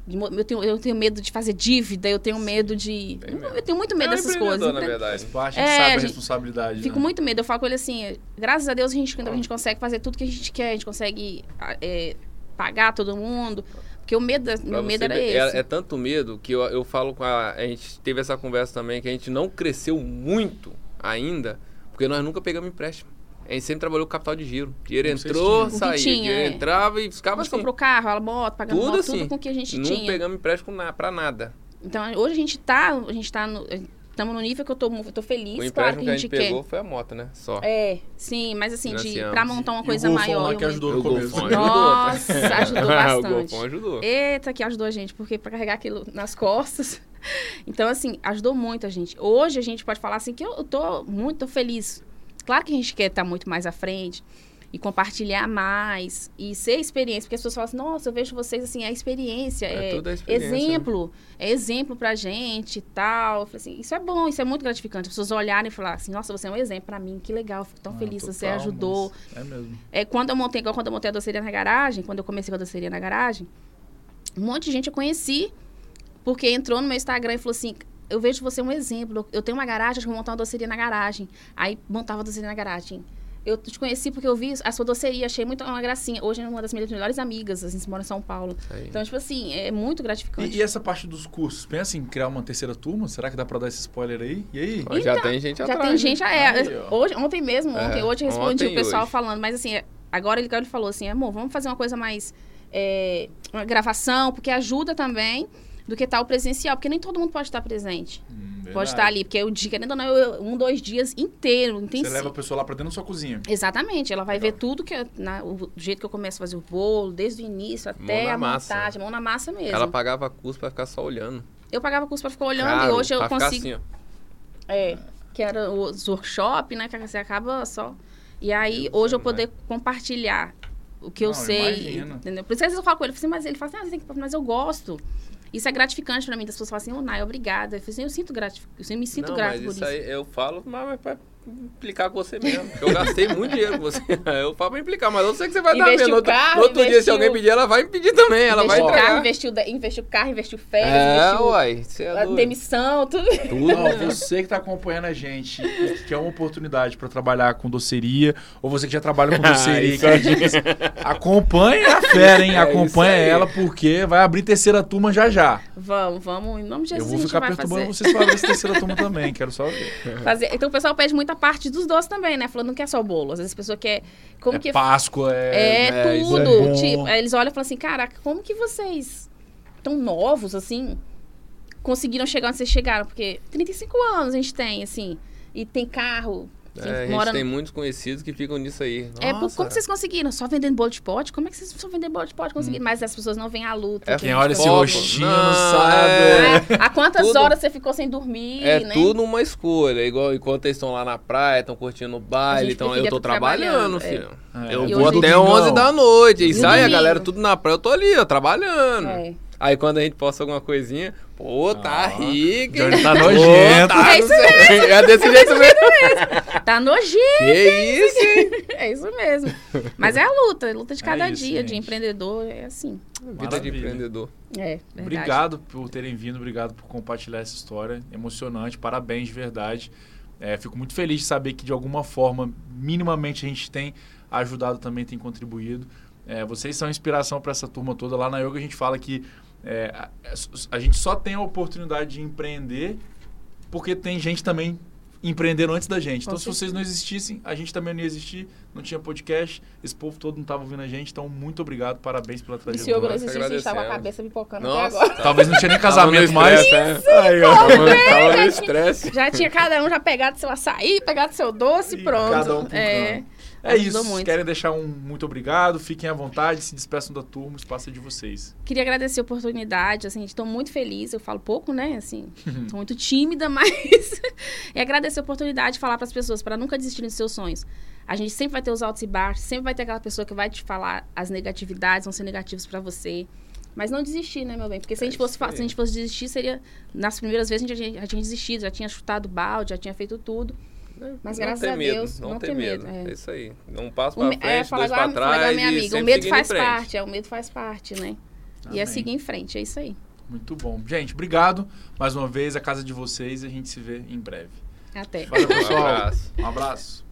Eu tenho, eu tenho medo de fazer dívida, eu tenho medo de. Eu tenho muito medo É dessas coisas. na verdade. Parte, a É, gente sabe a gente- responsabilidade. Fico né? muito medo. Eu falo com ele assim, graças a Deus a gente, a gente consegue fazer tudo que a gente quer, a gente consegue ah, é, pagar todo mundo. Porque o medo, meu medo era ver, esse. É, é tanto medo que eu, eu falo com a. A gente teve essa conversa também que a gente não cresceu muito ainda, porque nós nunca pegamos empréstimo. A gente sempre trabalhou com capital de giro. Dinheiro entrou, que saía. dinheiro é. entrava e a ficava gente assim. comprou carro, a moto, pagamos Tudo moto, assim. tudo com o que a gente não tinha. pegamos empréstimo na, pra nada. Então, hoje a gente tá, a gente tá no, estamos no nível que eu tô, eu tô feliz, o claro empréstimo que que a a gente gente pegou quer. foi a moto, né? Só. É, sim, mas assim, de, pra montar uma E coisa o maior. lá que ajudou no O começo. Golfão Nossa, ajudou o bastante. Golfão ajudou. Eita, que ajudou a gente, porque pra carregar aquilo nas costas. Então, assim, ajudou muito a gente. Hoje a gente pode falar assim que eu, eu tô muito tô feliz. Claro que a gente quer estar muito mais à frente e compartilhar mais e ser experiência, porque as pessoas falam assim, nossa, eu vejo vocês assim, a experiência, É é, a experiência, né? exemplo, é exemplo pra gente e tal. Eu falei assim, isso é bom, isso é muito gratificante. As pessoas olharem e falar assim, nossa, você é um exemplo pra mim, que legal, fico tão Ah, feliz, você ajudou. É mesmo. É, quando eu montei, igual quando eu montei a doceria na garagem, quando eu comecei com a doceria na garagem, um monte de gente eu conheci, porque entrou no meu Instagram e falou assim: Eu vejo você um exemplo. Eu tenho uma garagem, acho que vou montar uma doceria na garagem. Aí montava a doceria na garagem. Eu te conheci porque eu vi a sua doceria, achei muito uma gracinha. Hoje é uma das minhas melhores amigas, a gente mora em São Paulo. Aí. Então, tipo assim, é muito gratificante. E, e essa parte dos cursos? Pensa em criar uma terceira turma? Será que dá pra dar esse spoiler aí? E aí? Ó, já tem gente Já atrás. tem né? gente, é, Aí, hoje, ontem mesmo, É, ontem, hoje eu respondi ontem o pessoal hoje. falando, mas assim, é, agora ele, ele falou assim, amor, vamos fazer uma coisa mais, é, uma gravação, porque ajuda também do que tal presencial, porque nem todo mundo pode estar presente, Hum, pode estar ali, porque o dia, querendo ou não, eu- um, dois dias inteiro, Você intensivo. leva a pessoa lá pra dentro da sua cozinha. Exatamente, ela vai Legal. ver tudo que, eu- na- o jeito que eu começo a fazer o bolo, desde o início até na a massa. montagem, mão na massa mesmo. Ela pagava custo pra ficar só olhando. Eu pagava curso pra ficar olhando Caro, e hoje eu consigo assim, ó. É, que era os workshop, né? Que você acaba só. E aí, Deus hoje eu poder compartilhar o que eu Não, sei. imagino. Entendeu? Por isso que às vezes eu falo com ele, eu falo assim, mas ele fala assim, ah, você tem que... mas eu gosto. Isso é gratificante pra mim. Das pessoas falam assim, ô, Nai, obrigada. Eu, assim, eu sinto gratificante, eu me sinto não, por isso aí eu falo, mas mas implicar com você mesmo. Eu gastei muito dinheiro com você. Eu falo pra implicar, mas eu sei que você vai dar Investiu vendo. No outro, carro, no outro dia, se investiu- alguém pedir, ela vai me pedir também. Ela vai investiu entregar. carro, investiu, investiu carro, investiu férias, é, investiu uai. Você é demissão, tudo. Tudo. Não, você que tá acompanhando a gente que quer uma oportunidade pra trabalhar com doceria, ou você que já trabalha com doceria e Isso quer dicas, acompanhe a fera, hein? É Acompanha ela, porque vai abrir terceira turma já já. Vamos, vamos. Em nome de Eu Jesus, vou a gente ficar vai perturbando vocês pra abrir essa terceira turma também, quero só ver. fazer. Então o pessoal pede parte dos doces também, né? Falando não quer só bolo. Às vezes a pessoa quer. Como é que Páscoa, é... É, é, é tudo. bom. tipo, eles olham e falam assim, caraca, como que vocês tão novos, assim, conseguiram chegar onde vocês chegaram? Porque 35 anos a gente tem, assim, e tem carro, É, a gente mora tem no... muitos conhecidos que ficam nisso aí. É, Nossa. como vocês conseguiram? Só vendendo bolo de pote? Como é que vocês só vendendo bolo de pote conseguiram? Mas as pessoas não veem a luta. É que Quem olha esse passou. Foco. rostinho Não, não sabe. é. É, Há quantas Tudo- horas você ficou sem dormir, É né? tudo uma escolha. Igual enquanto eles estão lá na praia, estão curtindo o baile, então eu tô trabalhando, trabalhando, filho. É. Eu E vou até Domingão. 11 da noite. E E sai a galera tudo na praia, eu tô ali, ó, trabalhando. É. Aí quando a gente posta alguma coisinha, pô, tá Ah, rico. Hein? tá Pô, nojento. tá, É isso sei. É desse jeito mesmo. Tá nojento. Que isso, hein? É isso mesmo. Mas é a luta, a luta de cada isso, dia, de gente. empreendedor, é assim. Vida de Maravilha. empreendedor. É, verdade. Obrigado por terem vindo, obrigado por compartilhar essa história. Emocionante, parabéns de verdade. É, fico muito feliz de saber que de alguma forma, minimamente, a gente tem ajudado também, tem contribuído. É, vocês são inspiração para essa turma toda. Lá na Yoga a gente fala que é, a, a gente só tem a oportunidade de empreender porque tem gente também empreendendo antes da gente. Então, se vocês não existissem, a gente também não ia existir, não tinha podcast, esse povo todo não estava ouvindo a gente. Então, muito obrigado, parabéns pela E trajetória. se eu não existisse, a gente tava com a cabeça pipocando Nossa. até agora. Talvez não tinha nem Tava casamento mais. estresse, é. Aí, ó. Tava, no estresse. Já tinha cada um já pegado seu açaí, pegado seu doce e E pronto. cada um é, canto. É ajudou isso. muito. Querem deixar um muito obrigado, fiquem à vontade, se despeçam da turma, o espaço é de vocês. Queria agradecer a oportunidade, assim, estou muito feliz. Eu falo pouco, né? Assim, estou muito tímida, mas é agradecer a oportunidade de falar para as pessoas para nunca desistirem dos seus sonhos. A gente sempre vai ter os altos e baixos, sempre vai ter aquela pessoa que vai te falar as negatividades, vão ser negativos para você. Mas não desistir, né, meu bem? Porque se, a, É gente fosse, fa- aí. se a gente fosse desistir, seria. Nas primeiras vezes a gente já, tinha- já tinha desistido, já tinha chutado balde, já tinha feito tudo. Mas não graças a medo, Deus, não, não ter medo. medo. É. é. isso aí. É um passo para é, frente, é, dois para trás minha amiga, O medo faz parte, é, o medo faz parte, né? Amém. E é seguir em frente, é isso aí. Muito bom. Gente, obrigado mais uma vez, a casa de vocês, a gente se vê em breve. Até. Valeu, pessoal. Um abraço. Um abraço.